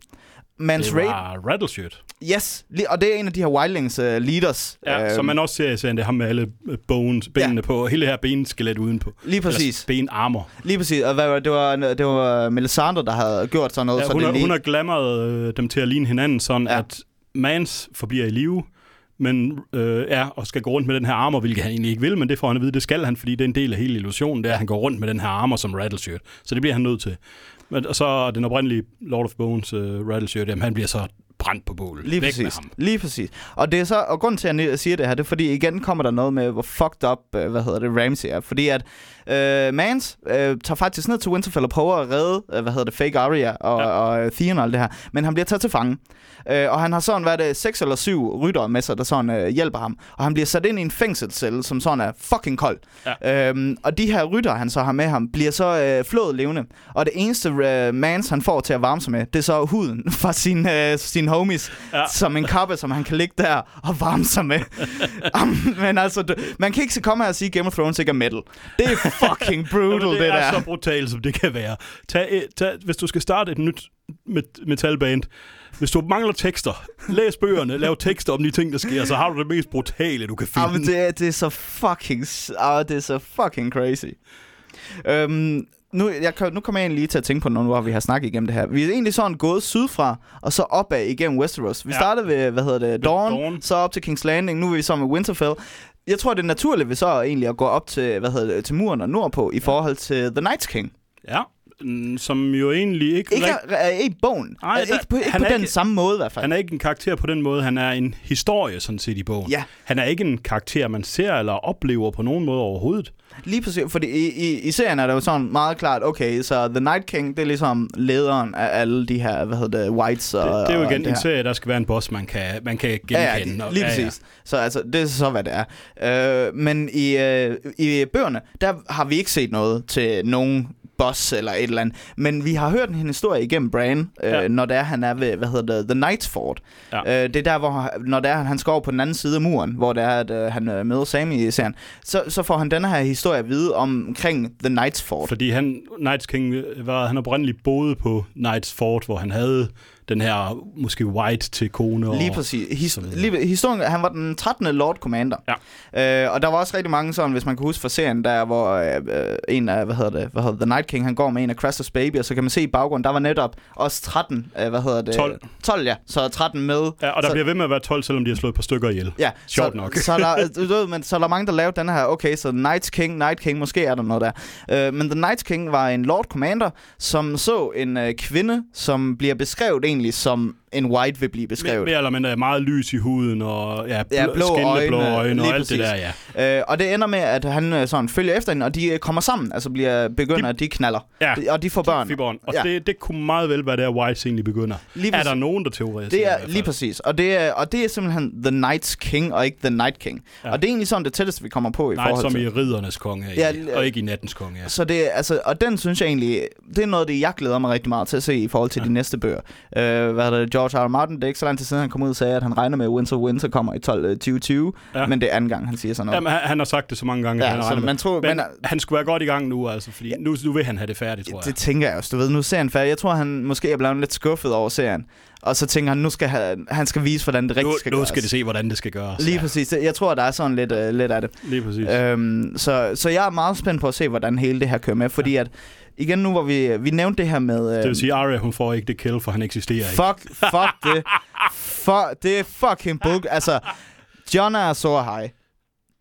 Mans Det var Rattleshirt. yes, og det er en af de her Wildlings uh, leaders. Ja, øhm, som man også ser i serien, det er ham med alle øh, bones, benene Ja. på, hele det her benskelet udenpå. Lige præcis. Eller benarmor. Lige præcis, og hvad, det? var, det var Melisandre, der havde gjort sådan noget. Ja, så hun, det har, lige... hun har glammeret øh, dem til at ligne hinanden, sådan ja. at Mans forbliver i live, men øh, er og skal gå rundt med den her armor, hvilket han egentlig ikke vil, men det får han at vide, det skal han, fordi det er en del af hele illusionen, det er, at han går rundt med den her armor som Rattleshirt. Så det bliver han nødt til. Men, og så den oprindelige Lord of Bones uh, Rattleshirt, jamen, han bliver så brændt på bålet. Lige Væk præcis. med ham. Lige præcis. Og det er så og grunden til at jeg siger det her, det er fordi igen kommer der noget med hvor fucked up, øh, hvad hedder det, Ramsey er, fordi at øh, Mans øh, tager faktisk ned til Winterfell og prøver at redde, øh, hvad hedder det, fake Arya og, Ja. ja. og øh, Theon og alt det her, men han bliver taget til fange. Øh, og han har sådan, hvad det, seks eller syv ryttere med sig, der sådan øh, hjælper ham. Og han bliver sat ind i en fængselscelle, som sådan er fucking kold. Ja. Øhm, og de her ryttere, han så har med ham, bliver så øh, flået levende. Og det eneste øh, mans, han får til at varme sig med, det er så huden fra sine, øh, sine homies. Ja. Som en kappe, som han kan ligge der og varme sig med. Men altså, du- man kan ikke så komme her og sige, Game of Thrones ikke er metal. Det er fucking brutal, Jamen, det, det, er der. så brutalt, som det kan være. Tag, et- tag, hvis du skal starte et nyt met- metalband, hvis du mangler tekster, læs bøgerne, lav tekster om de ting, der sker, så har du det mest brutale, du kan finde. Ja, men det, er, det er så fucking... Ah, det er så fucking crazy. Øhm, nu, jeg, nu kommer jeg egentlig lige til at tænke på noget, nu hvor vi har snakket igennem det her. Vi er egentlig sådan gået sydfra, og så opad igennem Westeros. Vi Ja. startede ved, hvad hedder det, Dawn, Dawn. så op til King's Landing, nu er vi så med Winterfell. Jeg tror, det er naturligt ved så egentlig at gå op til, hvad hedder det, til muren og nordpå, i forhold til The Night's King. Ja, som jo egentlig ikke... Ikke, er, er i bogen. Nej, der- ikke på, ikke han på er den ikke- samme måde i hvert fald. Han er ikke en karakter på den måde, han er en historie sådan set i bogen. Ja. Han er ikke en karakter, man ser eller oplever på nogen måde overhovedet. Lige præcis, fordi i, i, i serien er det jo sådan meget klart, okay, så The Night King, det er ligesom lederen af alle de her, hvad hedder det, whites og Det, det er jo igen en her. serie, der skal være en boss, man kan, man kan Ja, genkende. ja, og- lige ja, ja. præcis. Så altså, det er så, hvad det er. Øh, men i, øh, i bøgerne, der har vi ikke set noget til nogen boss eller et eller andet. Men vi har hørt en historie igennem Bran, øh, Ja. når det er, han er ved, hvad hedder det, The Night's Fort. Ja. Øh, det er der, hvor når det er, han skal over på den anden side af muren, hvor det er, at øh, han øh, møder Sami i serien, så, så får han denne her historie at vide omkring The Night's Fort. Fordi han, Knights King var, han oprindeligt boede på Knights Fort, hvor han havde den her måske white til kone. Og, Lige præcis. His, lige, historien, han var den 13. Lord Commander. Ja. Øh, og der var også rigtig mange sådan, hvis man kan huske fra serien, der hvor øh, øh, en af, hvad hedder det, hvad hedder The Night King, han går med en af Crassus Baby, og så kan man se i baggrunden, der var netop også 13, øh, hvad hedder det? 12. 12, ja. Så 13 med. Ja, og der så, bliver ved med at være 12, selvom de har slået et par stykker ihjel. Ja, Sjovt så, nok. så, er der, du ved, men, så er der mange, der lavede den her, okay, så Night King, Night King, måske er der noget der. Øh, men The Night King var en Lord Commander, som så en øh, kvinde, som bliver beskrevet egentlig som en white vil blive Mere, beskrevet. mere eller mindre meget lys i huden, og ja, bl- Ja, blå skinnende blå øjne, øjne og alt det præcis. der, ja. Øh, og det ender med, at han øh, sådan følger efter hende, og de øh, kommer sammen, altså bliver begynder, de, de knaller. Ja. De, og de får børn. Fiberen. Og Ja. det, det kunne meget vel være der, White egentlig begynder. Lige er der nogen, der teoretiserer? Det er lige præcis. Og det er, og det er simpelthen The Night's King, og ikke The Night King. Ja. Og det er egentlig sådan det tætteste, vi kommer på i Nej, forhold som til. i riddernes konge, Ja, og ikke i nattens konge. Ja. Så det, altså, og den synes jeg egentlig, det er noget det, jeg glæder mig rigtig meget til at se i forhold til ja. de næste bøger. Øh, hvad er det, George R. R. Martin, det er ikke så lang tid siden, han kom ud og sagde, at han regner med, at Winter Winter kommer i 12, øh, 2020, Ja. ja. men det er anden gang, han siger sådan noget. Jamen, han, han har sagt det så mange gange, Ja, han så regner man tror- men, men- han skulle være godt i gang nu, altså, fordi nu, nu vil han have det færdigt, tror jeg. Det tænker jeg også. Du ved, nu ser han færdig. Jeg tror, han måske er blevet lidt skuffet over serien. Og så tænker han, nu skal han, han skal vise, hvordan det rigtigt nu, skal nu gøres. skal de se, hvordan det skal gøres. Lige ja. præcis. Jeg tror, der er sådan lidt, uh, lidt af det. Lige præcis. Øhm, så, så jeg er meget spændt på at se, hvordan hele det her kører med. Fordi at, igen nu, hvor vi, vi nævnte det her med... Øh, det vil sige, Arya, hun får ikke det kill, for han eksisterer ikke. Fuck, fuck det. Fuck, det er fucking book. Altså, John er så high.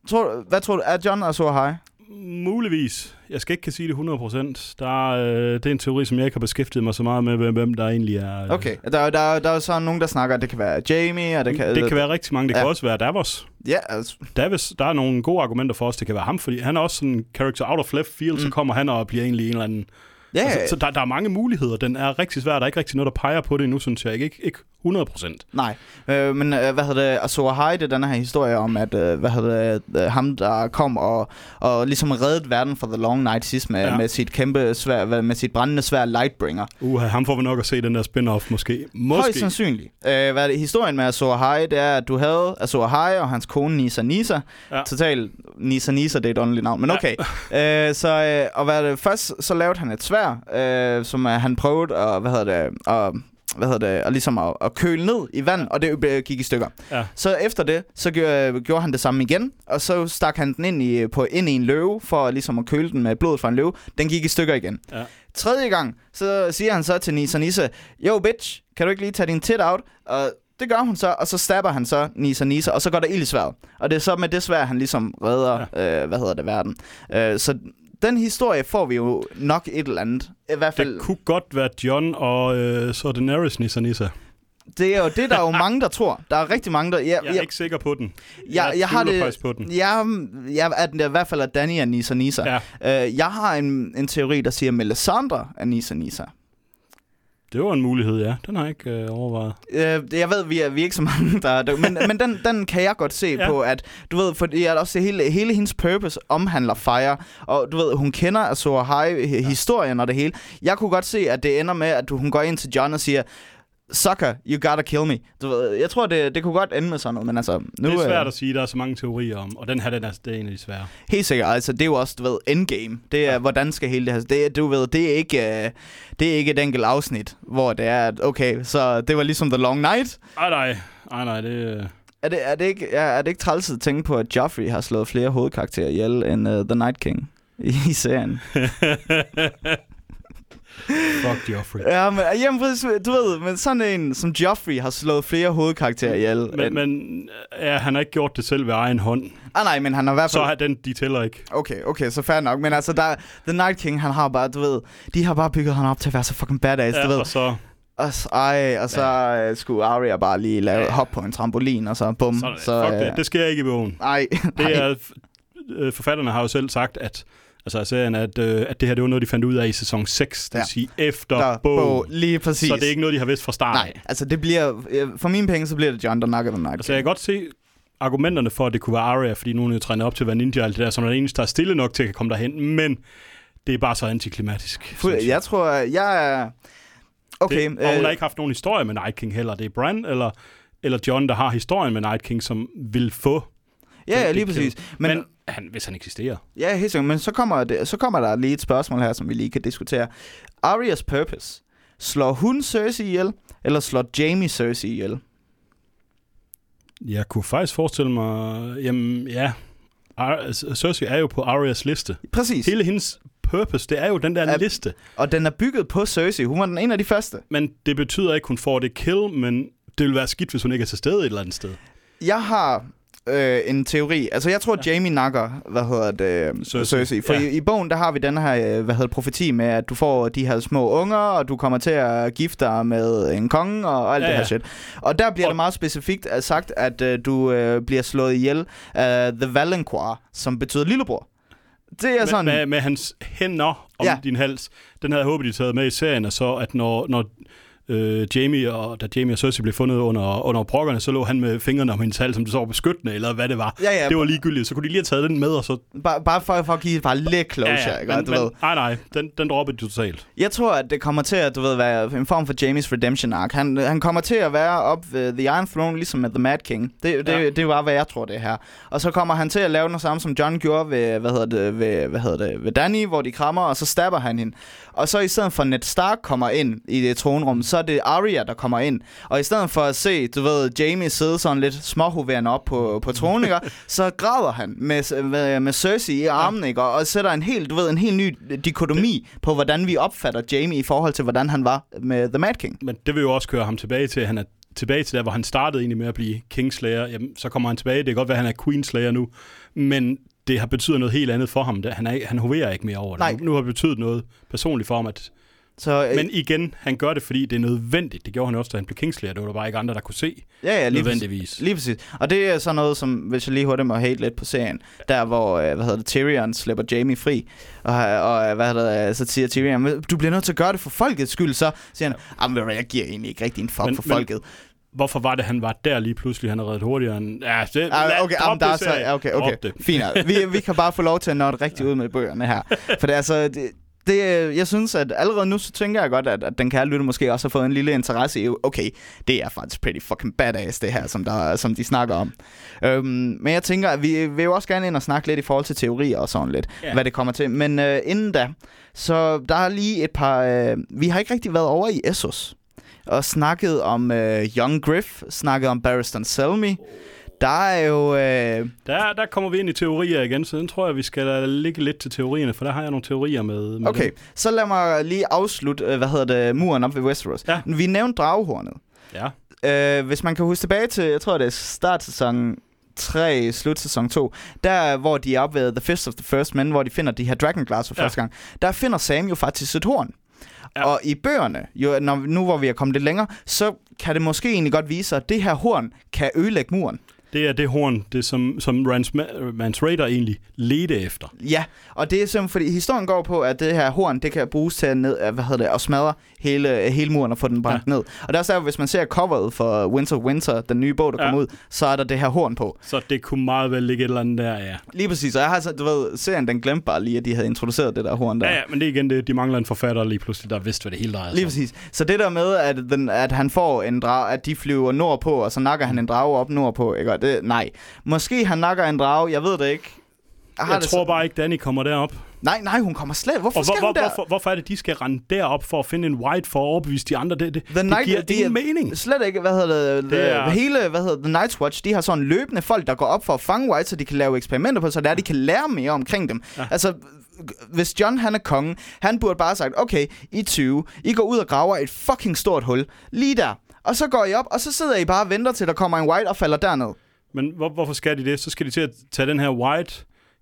Tror, hvad tror du? Er John er så high? Muligvis. Jeg skal ikke kan sige det 100%. Der er, øh, det er en teori, som jeg ikke har beskæftiget mig så meget med, hvem, hvem der egentlig er. øh, Okay. Der, der, der er så nogen, der snakker, at det kan være Jamie, og det kan... Det kan være rigtig mange. Det kan Ja. også være Davos. Ja, altså, Davis, der er nogle gode argumenter for os, det kan være ham, fordi han er også sådan en character out of left field, mm. så Mm. kommer han og bliver egentlig en eller anden... ja, Altså, så der, der er mange muligheder. Den er rigtig svær. Der er ikke rigtig noget, der peger på det endnu, synes jeg. Ikke, ikke 100 procent. Nej, øh, men øh, hvad hedder det, Azor er den her historie om, at øh, hvad hedder det, øh, ham, der kom og, og ligesom reddede verden fra The Long Night sidst med, Ja. med sit kæmpe svær, med sit brændende svær Lightbringer. Uh, ham får vi nok at se den der spin-off, måske. Måske. Højst sandsynligt. Øh, hvad er det, historien med Azor Ahai, det er, at du havde Azor Ahai og hans kone Nisa Nisa. Ja. Total Nisa Nisa, det er et underligt navn, men okay. Ja. øh, så, øh, og hvad er det, først så lavede han et svær, øh, som øh, han prøvede at, hvad hedder det, at, hvad hedder det, at ligesom at, at køle ned i vand, og det gik i stykker. Ja. Så efter det, så gjorde, gjorde han det samme igen, og så stak han den ind i, på, ind i en løve, for ligesom at køle den med blodet fra en løve. Den gik i stykker igen. Ja. Tredje gang, så siger han så til Nisa Nisa, Yo bitch, kan du ikke lige tage din tit out? Og det gør hun så, og så stabber han så Nisa Nisa, og så går der ild i sværet. Og det er så med det svær, han ligesom redder, ja. øh, hvad hedder det, verden. Øh, så den historie får vi jo nok et eller andet. I hvert fald, Det kunne godt være John og øh, så Daenerys Nissa Nissa. Det er jo det, der er jo mange, der tror. Der er rigtig mange, der... Jeg, Jeg er ikke sikker på den. jeg, jeg har tvivler det... på den. Jeg, jeg er den der, i hvert fald er Danny og Nisa Nisa. Ja, Uh, jeg har en, en teori, der siger, at Melisandre er Nisa Nisa. Det var en mulighed, ja. Den har jeg ikke øh, overvejet. Uh, jeg ved, vi er, vi er ikke så mange, der... der men men den, den kan jeg godt se Ja. ja. på, at du ved, fordi at også hele, hele hendes purpose omhandler Fire, og du ved, hun kender Azor High-historien og det hele. Jeg kunne godt se, at det ender med, at hun går ind til John og siger, Sucker, you gotta kill me. Du ved, jeg tror, det, det kunne godt ende med sådan noget, men altså... Nu, det er svært øh, at sige, der er så mange teorier om, og den her, den er, det er en af de svære. Helt sikkert, altså det er jo også, du ved, endgame. Det er, ja. hvordan skal hele det her... Det, er- du ved, det er ikke, øh, det er ikke et enkelt afsnit, hvor det er, at okay, så det var ligesom The Long Night. Ej, nej. Ej, nej, det... øh, Er det, er det ikke, ja, er det ikke træls at tænke på, at Joffrey har slået flere hovedkarakterer ihjel end uh, The Night King i, i serien? Fuck Joffrey. ja, men jamen, du ved, men sådan en som Joffrey har slået flere hovedkarakterer ihjel. Men, end, men ja, han har ikke gjort det selv ved egen hånd. ah, nej, men han har i hvert Så fald... har den, de tæller ikke. Okay, okay, så fair nok. Men altså, der, The Night King, han har bare, du ved, de har bare bygget ham op til at være så fucking badass, Ja, du ved. og så... Og, s- ej, og så ja. skulle Arya bare lige lave Ja. hop på en trampolin, og så bum. Sådan, så, fuck øh, det. Det sker ikke i bogen. Ej, Det er, øh, forfatterne har jo selv sagt, at altså af serien, at, øh, at det her det var noget, de fandt ud af i sæson 6, det vil Ja. sige efter der, bogen. bog, lige præcis. Så det er ikke noget, de har vidst fra start. Nej, altså det bliver, øh, for mine penge, så bliver det John, der nakker The Night Altså jeg kan godt se argumenterne for, at det kunne være Arya, fordi nogen er trænet op til at være ninja og alt det der, som den eneste, der er stille nok til at komme derhen, men det er bare så antiklimatisk. synes Fu- jeg. tror, jeg er... Okay, det, og hun har ikke haft nogen historie med Night King heller. Det er Bran eller, eller John, der har historien med Night King, som vil få ja, ja, lige præcis. Men, men han, hvis han eksisterer. ja, helt sikkert. Men så kommer, det, så kommer der lige et spørgsmål her, som vi lige kan diskutere. Arias purpose. Slår hun Cersei ihjel, eller slår Jamie Cersei ihjel? Jeg kunne faktisk forestille mig, jamen ja, Ar- Cersei er jo på Arias liste. Præcis. Hele hendes purpose, det er jo den der Ja. liste. Og den er bygget på Cersei. Hun var den en af de første. Men det betyder ikke, hun får det kill, men det vil være skidt, hvis hun ikke er til stede et eller andet sted. Jeg har øh, en teori. Altså, jeg tror, ja. Jamie nakker, hvad hedder det, Cersei. Cersei. Cersei. For Ja. i, i bogen, der har vi den her, øh, hvad hedder det, profeti med, at du får de her små unger, og du kommer til at gifte dig med en konge, og alt Ja, det her ja. shit. Og der bliver Og- det meget specifikt øh, sagt, at øh, du øh, bliver slået ihjel af The Valenquar, som betyder lillebror. Det er Med, sådan... med, med hans hænder om. Ja. din hals. Den havde jeg håbet, de taget med i serien, og så at når, når øh, Jamie og da Jamie og Cersei blev fundet under, under brokkerne, så lå han med fingrene om hendes hals, som det så var beskyttende, eller hvad det var. Ja, ja, Det var ligegyldigt. Så kunne de lige have taget den med, og så... bare, bare for, for at give bare lidt closure, ikke? men, du men, ved. nej, nej, den, den droppede de totalt. Jeg tror, at det kommer til at du ved, være en form for Jamies redemption arc. Han, han kommer til at være op ved The Iron Throne, ligesom med The Mad King. Det, det, Ja. ja. det var, hvad jeg tror, det er her. Og så kommer han til at lave noget samme, som John gjorde ved, hvad hedder det, ved, hvad hedder det, ved Danny, hvor de krammer, og så stabber han hende. Og så i stedet for, Ned Stark kommer ind i det tronrum, så er det Arya, der kommer ind. Og i stedet for at se, du ved, Jamie sidde sådan lidt småhoverende op på, på tronen, ikke? så græder han med, med, med Cersei i armen, ikke? Og, og sætter en helt, du ved, en helt ny dikotomi på, hvordan vi opfatter Jamie i forhold til, hvordan han var med The Mad King. Men det vil jo også køre ham tilbage til, at han er tilbage til der, hvor han startede egentlig med at blive Kingslayer. Jamen, så kommer han tilbage. Det kan godt være, at han er Queenslayer nu, men det har betydet noget helt andet for ham. Det- Han, er, han hoverer ikke mere over det. Nej. Nu, nu har det betydet noget personligt for ham, at Så, øh, Men igen, han gør det, fordi det er nødvendigt. Det gjorde han også, da han blev Kingslayer. Det var der bare ikke andre, der kunne se ja, ja, lige præcis. nødvendigvis. Lige præcis. Og det er sådan noget, som, hvis jeg lige hurtigt må hate lidt på serien, der hvor, øh, hvad hedder det, Tyrion slipper Jamie fri, og, og hvad hedder det, så siger Tyrion, "Men du bliver nødt til at gøre det for folkets skyld, så siger han, "Jamen, hvad, jeg giver egentlig ikke rigtig en fuck Men- for men- folket. Hvorfor var det, han var der lige pludselig? Han er reddet hurtigere end... Ja, det, Ah, okay, jamen, der er så, okay, okay. Fint. Vi, vi kan bare få lov til at nå det rigtig ud med bøgerne her. For det er altså, det, det, øh, jeg synes, at allerede nu, så tænker jeg godt, at, at den kære lytter måske også har fået en lille interesse i, okay, det er faktisk pretty fucking badass, det her, som, der, som de snakker om. Øhm, men jeg tænker, at vi vil jo også gerne ind og snakke lidt i forhold til teorier og sådan lidt, yeah. hvad det kommer til. Men øh, inden da, så der er lige et par... Øh, vi har ikke rigtig været over i Essos og snakket om øh, Young Griff, snakket om Barristan Selmy. Der er jo... Øh, Der, der kommer vi ind i teorier igen, så den tror jeg, vi skal lade ligge lidt til teorierne, for der har jeg nogle teorier med. med Okay, dem. så lad mig lige afslutte, øh, hvad hedder det, muren op ved Westeros. Ja. Vi nævnte dragehornet. Ja. Øh, hvis man kan huske tilbage til, jeg tror det er startsæson 3, slutsæson 2, der hvor de er oppe ved The Fist of the First Men, hvor de finder de her Dragonglass for Ja. første gang, der finder Sam jo faktisk et horn. Ja. Og i bøgerne, jo, når, nu hvor vi er kommet lidt længere, så kan det måske egentlig godt vise sig, at det her horn kan ødelægge muren. Det er det horn, det som, som Rance, Mance Raider egentlig ledte efter. Ja, og det er simpelthen, fordi historien går på, at det her horn, det kan bruges til at, ned, hvad hedder det, at smadre hele, hele muren og få den brændt ja. ned. Og der er så, hvis man ser coveret for Winter Winter, den nye bog, der Ja. kommer ud, så er der det her horn på. Så det kunne meget vel ligge et eller andet der, ja. Lige præcis, og jeg har så, du ved, serien den glemte bare lige, at de havde introduceret det der horn der. Ja, ja, men det er igen det, de mangler en forfatter lige pludselig, der vidste, hvad det hele drejede Lige præcis. Så det der med, at, den, at han får en drage, at de flyver nordpå, og så nakker han en drage op nordpå, ikke? Det, nej. Måske han nakker en drage, jeg ved det ikke. har Jeg det tror så... bare ikke, Danny kommer derop. Nej, nej, hun kommer slet. Hvorfor Og skal hvor, hun der? hvorfor, hvorfor er det, de skal rende derop for at finde en white for at overbevise de andre? Det, det, The det Night- giver de ingen mening. Slet ikke, hvad hedder det, det Det er- hele, hvad hedder The Night's Watch, de har sådan løbende folk, der går op for at fange White, så de kan lave eksperimenter på, så der de kan lære mere omkring dem. Ja. Altså, hvis John han er kongen, han burde bare have sagt, okay, I 20, I går ud og graver et fucking stort hul, lige der. Og så går I op, og så sidder I bare og venter til, der kommer en White og falder derned. Men hvor, hvorfor skal de det? Så skal de til at tage den her white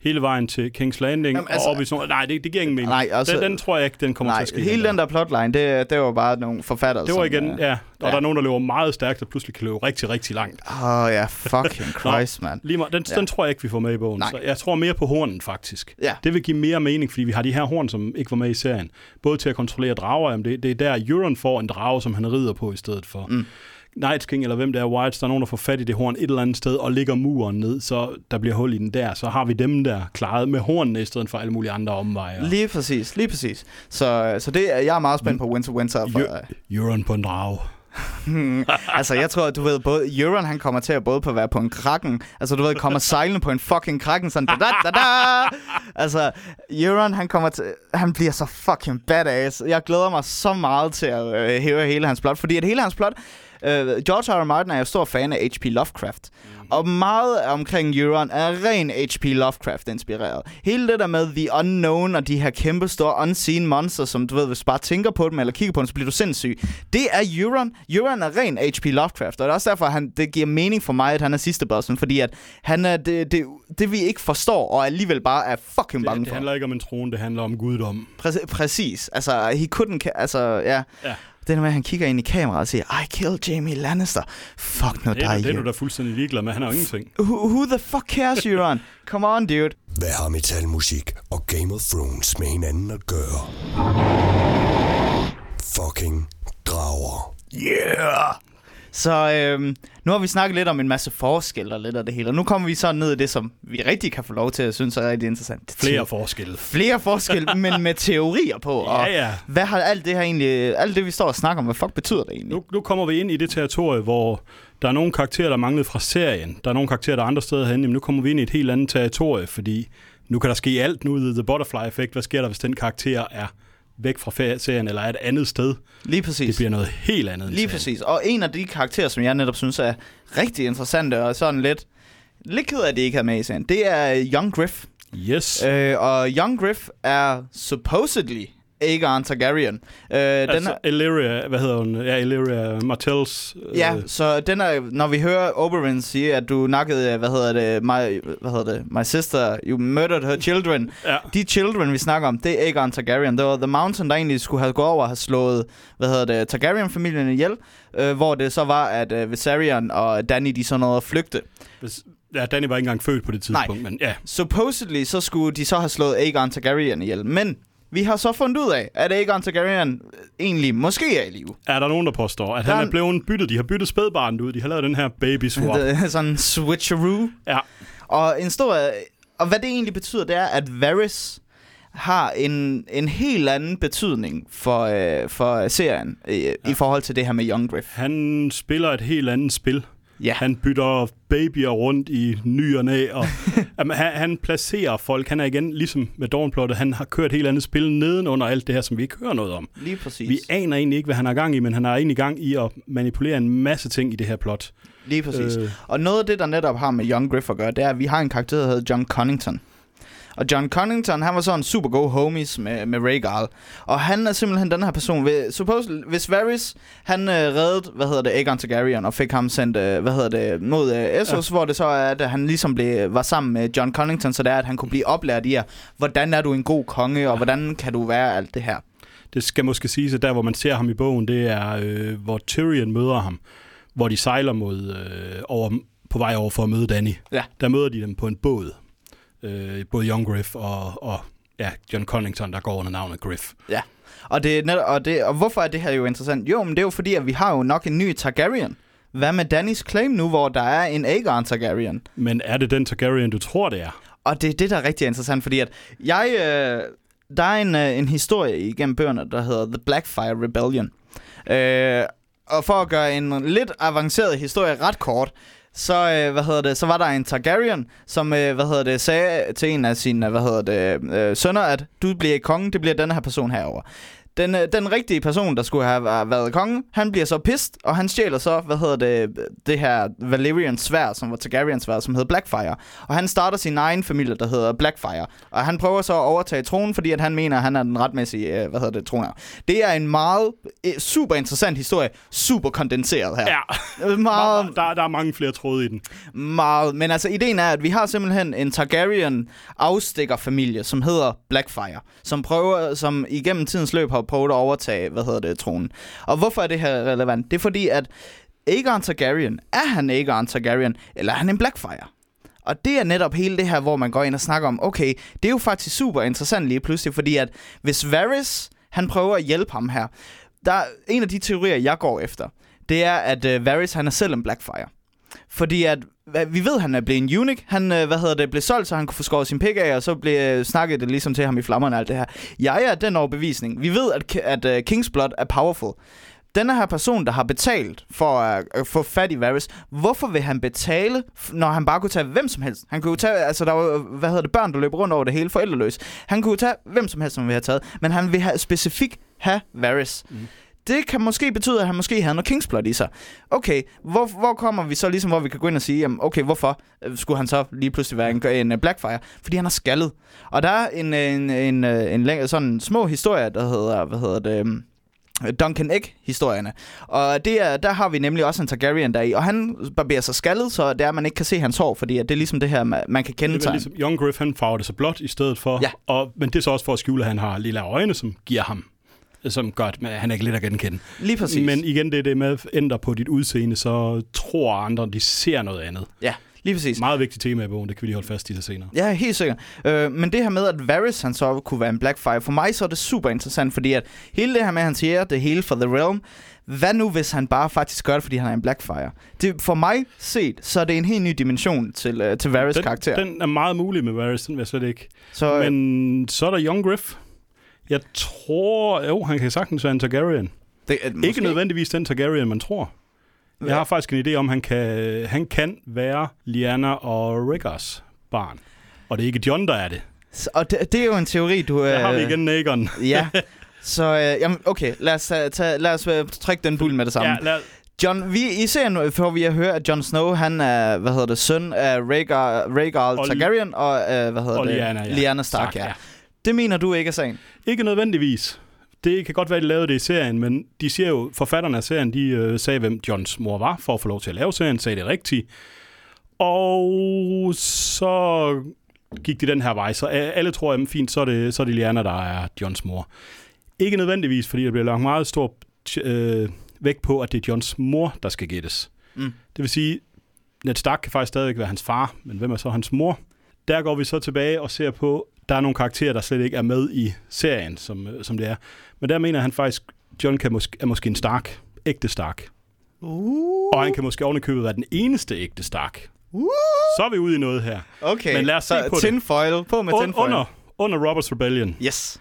hele vejen til King's Landing Jamen, altså- og op i sådan noget. Nej, det, det giver ingen mening. Nej, altså- den, den tror jeg ikke, den kommer til Nej, at ske. hele den der plotline, det, det var bare nogle forfattere, Det var igen, ja. Og ja. der er nogen, der løber meget stærkt, og pludselig kan løbe rigtig, rigtig langt. Åh oh, ja, fucking Christ, mand. Lige meget, den, Ja. ja. den tror jeg ikke, vi får med i bogen. Nej. Så jeg tror mere på hornen, faktisk. Ja. Det vil give mere mening, fordi vi har de her horn, som ikke var med i serien. Både til at kontrollere drager, jamen det, det er der, Euron får en drage, som han rider på i stedet for. Mm. Night King, eller hvem det er, Whites, der er nogen, der får fat i det horn et eller andet sted, og ligger muren ned, så der bliver hul i den der. Så har vi dem der klaret med hornene, i stedet for alle mulige andre omveje. Lige præcis, lige præcis. Så, så det, jeg er meget spændt på Winter Winter. For, Eu- Euron på en drage. altså, jeg tror, du ved, både Euron, han kommer til at både på at være på en kraken. Altså, du ved, kommer sejlende på en fucking kraken, sådan da, da, da, da. Altså, Euron, han kommer til, han bliver så fucking badass. Jeg glæder mig så meget til at øh, hæve hele hans plot, fordi at hele hans plot, øh, George R. R. Martin er jo stor fan af H.P. Lovecraft. Mm. Og meget omkring Euron er ren H.P. Lovecraft-inspireret. Hele det der med The Unknown og de her kæmpe store unseen monster, som du ved, hvis du bare tænker på dem eller kigger på dem, så bliver du sindssyg. Det er Euron. Euron er ren H.P. Lovecraft, og det er også derfor, at han, det giver mening for mig, at han er sidste bossen, fordi at han er det, det, det, vi ikke forstår, og alligevel bare er fucking bange Det, det for. handler ikke om en trone, det handler om guddom. Præ- præcis. Altså, he couldn't... Altså, ja. Ja. Det med, at han kigger ind i kameraet og siger, I killed Jamie Lannister. Fuck er- dig, det er du da fuldstændig ligeglad med. Han har jo ingenting. Who, who the fuck cares, Euron? Come on, dude. Hvad har metalmusik og Game of Thrones med hinanden at gøre? Fucking drager. Yeah! Så øhm, nu har vi snakket lidt om en masse forskel og lidt af det hele, og nu kommer vi så ned i det, som vi rigtig kan få lov til at synes er rigtig interessant. Flere forskelle. Flere forskel, men med teorier på. Og Ja, ja. hvad har alt det her egentlig, alt det vi står og snakker om, hvad fuck betyder det egentlig? Nu, nu kommer vi ind i det territorie, hvor der er nogle karakterer, der manglede fra serien. Der er nogle karakterer, der er andre steder hen. Jamen, nu kommer vi ind i et helt andet territorie, fordi nu kan der ske alt nu i The Butterfly Effect. Hvad sker der, hvis den karakter er væk fra serien, eller er et andet sted? Lige præcis. Det bliver noget helt andet. Lige præcis. Og en af de karakterer, som jeg netop synes er rigtig interessante, og sådan lidt, lidt ked af, at de ikke har med i serien, det er Young Griff. Yes. Øh, og Young Griff er supposedly Aegon Targaryen. Øh, den altså, er, Illyria, hvad hedder hun? Ja, Illyria Martells. øh, ja, så den er, når vi hører Oberyn sige, at du nakkede, hvad hedder det, my, hvad hedder det, my sister, you murdered her children. ja. De children, vi snakker om, det er Aegon Targaryen. Det var The Mountain, der egentlig skulle have gået over og have slået, hvad hedder det, Targaryen-familien ihjel. Øh, hvor det så var, at øh, Viserion og Dany, de så nåede at flygte. Hvis, ja, Danny var ikke engang født på det tidspunkt, men ja. Supposedly, så skulle de så have slået Aegon Targaryen ihjel. Men vi har så fundet ud af, at Aegon Targaryen egentlig måske er i live. Er der nogen, der påstår, at Der han er blevet byttet? De har byttet spædbarnet ud. De har lavet den her baby swap. Sådan en switcheroo. Ja. Og en stor... Og hvad det egentlig betyder, det er, at Varys har en, en helt anden betydning for, øh, for serien øh, ja. i forhold til det her med Young Griff. Han spiller et helt andet spil. Ja, Han bytter babyer rundt i ny og næ, og jamen, han, han placerer folk. Han er igen, ligesom med Dawnplottet, han har kørt et helt andet spil nedenunder alt det her, som vi ikke hører noget om. lige præcis. Vi aner egentlig ikke, hvad han har gang i, men han er egentlig gang i at manipulere en masse ting i det her plot. Lige præcis. Øh. Og noget af det, der netop har med Young Griff at gøre, det er, at vi har en karakter, der hedder John Connington. Og John Connington, han var sådan en super god homies med, med Rhaegal. Og han er simpelthen den her person. Suppose, hvis Varys, han øh, reddede, hvad hedder det, Aegon Targaryen, og fik ham sendt, øh, hvad hedder det, mod øh, Essos, ja. hvor det så er, at han ligesom blev, var sammen med John Connington, så det er, at han kunne blive oplært i, at, hvordan er du en god konge, og hvordan kan du være alt det her. Det skal måske siges, at der, hvor man ser ham i bogen, det er, øh, hvor Tyrion møder ham, hvor de sejler mod, øh, over, på vej over for at møde Danny. Ja. Der møder de dem på en båd. Øh, både Young Griff og, og ja, John Connington, der går under navnet Griff. Ja. Og, det, er og, det, og hvorfor er det her jo interessant? Jo, men det er jo fordi, at vi har jo nok en ny Targaryen. Hvad med Dannys claim nu, hvor der er en Aegon Targaryen? Men er det den Targaryen, du tror, det er? Og det er det, der er rigtig interessant, fordi at jeg... Øh, der er en, øh, en historie igennem bøgerne, der hedder The Blackfire Rebellion. Øh, og for at gøre en lidt avanceret historie ret kort, så, øh, hvad hedder det, så var der en Targaryen, som øh, hvad hedder det, sagde til en af sine hvad hedder det, øh, sønner, at du bliver ikke konge, det bliver den her person herover. Den, øh, den rigtige person, der skulle have væ- været konge, han bliver så pissed, og han stjæler så, hvad hedder det, det her Valerian svær, som var Targaryens svær, som hed Blackfire. Og han starter sin egen familie, der hedder Blackfire. Og han prøver så at overtage tronen, fordi at han mener, at han er den retmæssige, øh, hvad hedder det, troner. Det er en meget øh, super interessant historie, super kondenseret her. Ja, Meget, der, der er mange flere tråde i den. meget. Men altså, ideen er, at vi har simpelthen en Targaryen afstikkerfamilie, som hedder Blackfire, som prøver, som igennem tidens løb har prøvet at overtage, hvad hedder det, tronen. Og hvorfor er det her relevant? Det er fordi, at Aegon Targaryen, er han Aegon Targaryen, eller er han en Blackfire? Og det er netop hele det her, hvor man går ind og snakker om, okay, det er jo faktisk super interessant lige pludselig, fordi at hvis Varys, han prøver at hjælpe ham her, der er en af de teorier, jeg går efter, det er, at øh, Varys, han er selv en Blackfire. Fordi at, hvad- vi ved, han er blevet en eunuch. Han, øh, hvad hedder det, blev solgt, så han kunne få skåret sin pik af, og så blev øh, snakket det ligesom til ham i flammerne og alt det her. Jeg er den overbevisning. Vi ved, at, at uh, King's Blood er powerful. Den her person, der har betalt for at øh, få fat i Varys, hvorfor vil han betale, når han bare kunne tage hvem som helst? Han kunne jo tage, altså der var, øh, hvad hedder det, børn, der løber rundt over det hele, forældreløs. Han kunne jo tage hvem som helst, som vi har taget, men han vil have specifikt have Varys. Mm. Det kan måske betyde, at han måske havde noget King's Blood i sig. Okay, hvor, hvor kommer vi så ligesom, hvor vi kan gå ind og sige, jamen, okay, hvorfor øh, skulle han så lige pludselig være en, en øh, Blackfire? Fordi han er skaldet. Og der er en, en, en, øh, en, længere, sådan små historie, der hedder, hvad hedder det, øhm, Duncan Egg-historierne. Og det er, der har vi nemlig også en Targaryen der i, og han barberer sig skaldet, så det er, at man ikke kan se hans hår, fordi at det er ligesom det her, man kan kende vel ligesom, Young Griff, han farver det så blåt i stedet for. Ja. Og, men det er så også for at skjule, at han har lille øjne, som giver ham som gør, at han er ikke lidt at genkende. Lige præcis. Men igen, det er det med at ændre på dit udseende, så tror andre, de ser noget andet. Ja, lige præcis. Meget vigtigt tema i bogen, det kan vi lige holde fast i til senere. Ja, helt sikkert. Øh, men det her med, at Varys han så kunne være en Blackfire, for mig så er det super interessant, fordi at hele det her med, at han siger, det hele for The Realm, hvad nu, hvis han bare faktisk gør det, fordi han er en Blackfire? Det, for mig set, så er det en helt ny dimension til, uh, til Varys Den, karakter. den er meget mulig med Varys, den vil jeg slet ikke. så, Men, Men så er der Young Griff. Jeg tror, jo, han kan sagtens være en Targaryen. det, er, Måske. Ikke nødvendigvis den Targaryen, man tror. Jeg har faktisk en idé om, han kan, han kan være Lyanna og Rhaegars barn. Og det er ikke John, der er det. Så, og det, det er jo en teori, du... Der øh, har vi igen Aegon. Ja. Så øh, jamen, okay, lad os, tage, tage, lad os øh, trække den bull med det samme. Ja, lad, John, vi, I serien får vi at høre, at Jon Snow, han er, hvad hedder det, søn af Rhaegar, Rhaegar Targaryen og, øh, hvad hedder og det, Lyanna, ja. Lyanna Stark, Stark, ja. ja. Det mener du ikke er sagen? Ikke nødvendigvis. Det kan godt være, at de lavede det i serien, men de siger jo, forfatterne af serien, de øh, sagde, hvem Johns mor var, for at få lov til at lave serien, sagde det rigtigt. Og så gik de den her vej, så alle tror, at fint, så er det, så er det Lyanna, der er Johns mor. Ikke nødvendigvis, fordi der bliver lagt meget stor øh, vægt på, at det er Johns mor, der skal gættes. Mm. Det vil sige, Ned Stark kan faktisk stadigvæk være hans far, men hvem er så hans mor? Der går vi så tilbage og ser på, der er nogle karakterer, der slet ikke er med i serien, som, øh, som det er. Men der mener han faktisk, John kan måske, er måske en Stark. Ægte Stark. Uh, Og han kan måske ovenikøbet være den eneste ægte Stark. uh, Så er vi ude i noget her. okay. Men lad os se så på det. tinfoil, på med tinfoil. under, under Roberts Rebellion. Yes.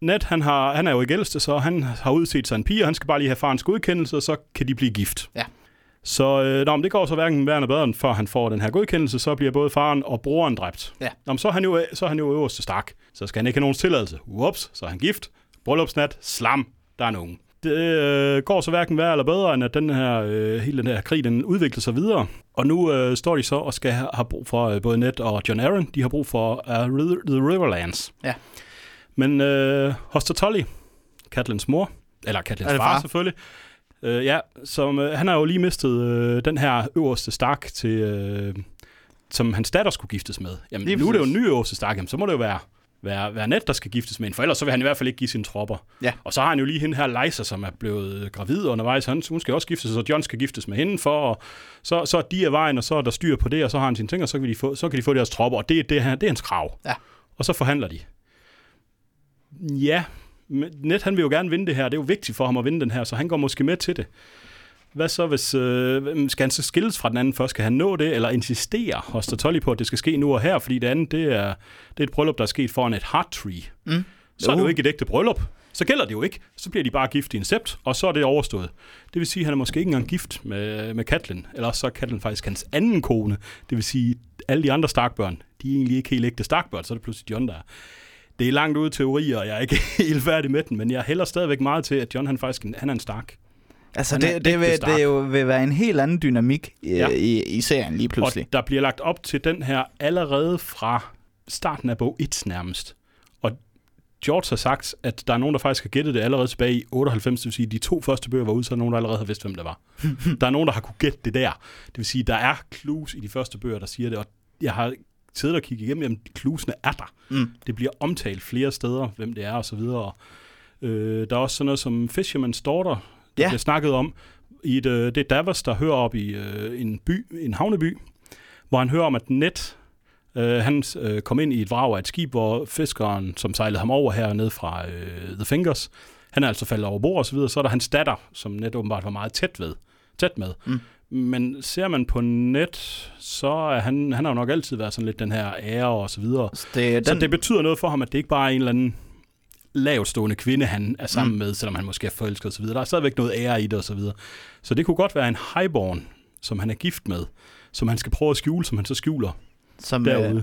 Ned, han, har, han er jo ikke ældste, så han har udset sig en pige, og han skal bare lige have farens godkendelse, og så kan de blive gift. Ja. Så øh, nå, men det går så hverken værende bedre, før han får den her godkendelse, så bliver både faren og broren dræbt. Ja. Nå, men så er han jo, så er han jo øverste Stark. Så skal han ikke have nogen tilladelse. Ups, så er han gift. Bryllupsnat, slam, der er nogen. Det øh, går så hverken værre eller bedre, end at den her, øh, hele den her krig, den udvikler sig videre. Og nu øh, står de så og skal have, have brug for, øh, både Ned og John Aaron, de har brug for uh, The Riverlands. Ja. Men øh, Hoster Tully, Katlins mor, eller Katlins far, far? selvfølgelig, øh, ja, som, øh, han har jo lige mistet øh, den her øverste Stark til... Øh, som hans datter skulle giftes med. Jamen, Lige nu er det jo en ny øverste Stark, jamen, så må det jo være være, være net, der skal giftes med hende, for ellers så vil han i hvert fald ikke give sine tropper. Ja. Og så har han jo lige hende her, Liza, som er blevet gravid undervejs. Han, hun skal også giftes, så John skal giftes med hende, for og så, så er de af vejen, og så er der styr på det, og så har han sine ting, og så kan de få, så kan de få deres tropper, og det, er det, her, det er hans krav. Ja. Og så forhandler de. Ja, Net han vil jo gerne vinde det her. Det er jo vigtigt for ham at vinde den her, så han går måske med til det. Hvad så, hvis øh, skal han så skilles fra den anden først? Skal han nå det, eller insistere hos Tolly på, at det skal ske nu og her? Fordi det andet, det er, det er et bryllup, der er sket foran et heart tree. Mm. Så er det jo Uh. ikke et ægte bryllup. Så gælder det jo ikke. Så bliver de bare gift i en sept, og så er det overstået. Det vil sige, at han er måske ikke engang gift med, med Katlin. Eller så er Katlin faktisk hans anden kone. Det vil sige, alle de andre Starkbørn, de er egentlig ikke helt ægte Starkbørn, så er det pludselig John, der er. Det er langt ude teorier, og jeg er ikke helt færdig med den, men jeg hælder stadigvæk meget til, at John han faktisk han er en Stark. Altså, Han er det, det, vil, det jo vil være en helt anden dynamik i, Ja. ja. i, i serien lige pludselig. Og der bliver lagt op til den her allerede fra starten af bog 1 nærmest. Og George har sagt, at der er nogen, der faktisk har gættet det allerede tilbage i 98, det vil sige, at de to første bøger var ude, så er der nogen, der allerede har vidst, hvem det var. der er nogen, der har kunne gætte det der. Det vil sige, der er clues i de første bøger, der siger det, og jeg har siddet og kigget igennem, jamen cluesene er der. Mm. Det bliver omtalt flere steder, hvem det er og så videre. Øh, der er også sådan noget som Fisherman's Daughter, der Ja. bliver snakket om. I et, øh, det er Davos, der hører op i øh, en by, en havneby, hvor han hører om, at Net, øh, han øh, kom ind i et vrag af et skib, hvor fiskeren, som sejlede ham over her ned fra øh, The Fingers, han er altså faldet over bord og så videre. Så er der hans datter, som Net åbenbart var meget tæt ved, tæt med. Mm. Men ser man på net, så er han, han har jo nok altid været sådan lidt den her ære og så videre. Så det, Den... Så det betyder noget for ham, at det ikke bare er en eller anden lavstående kvinde, han er sammen Mm. med, selvom han måske er forelsket og så videre. Der er stadigvæk noget ære i det og så videre. Så det kunne godt være en highborn, som han er gift med, som han skal prøve at skjule, som han så skjuler som, derude, øh,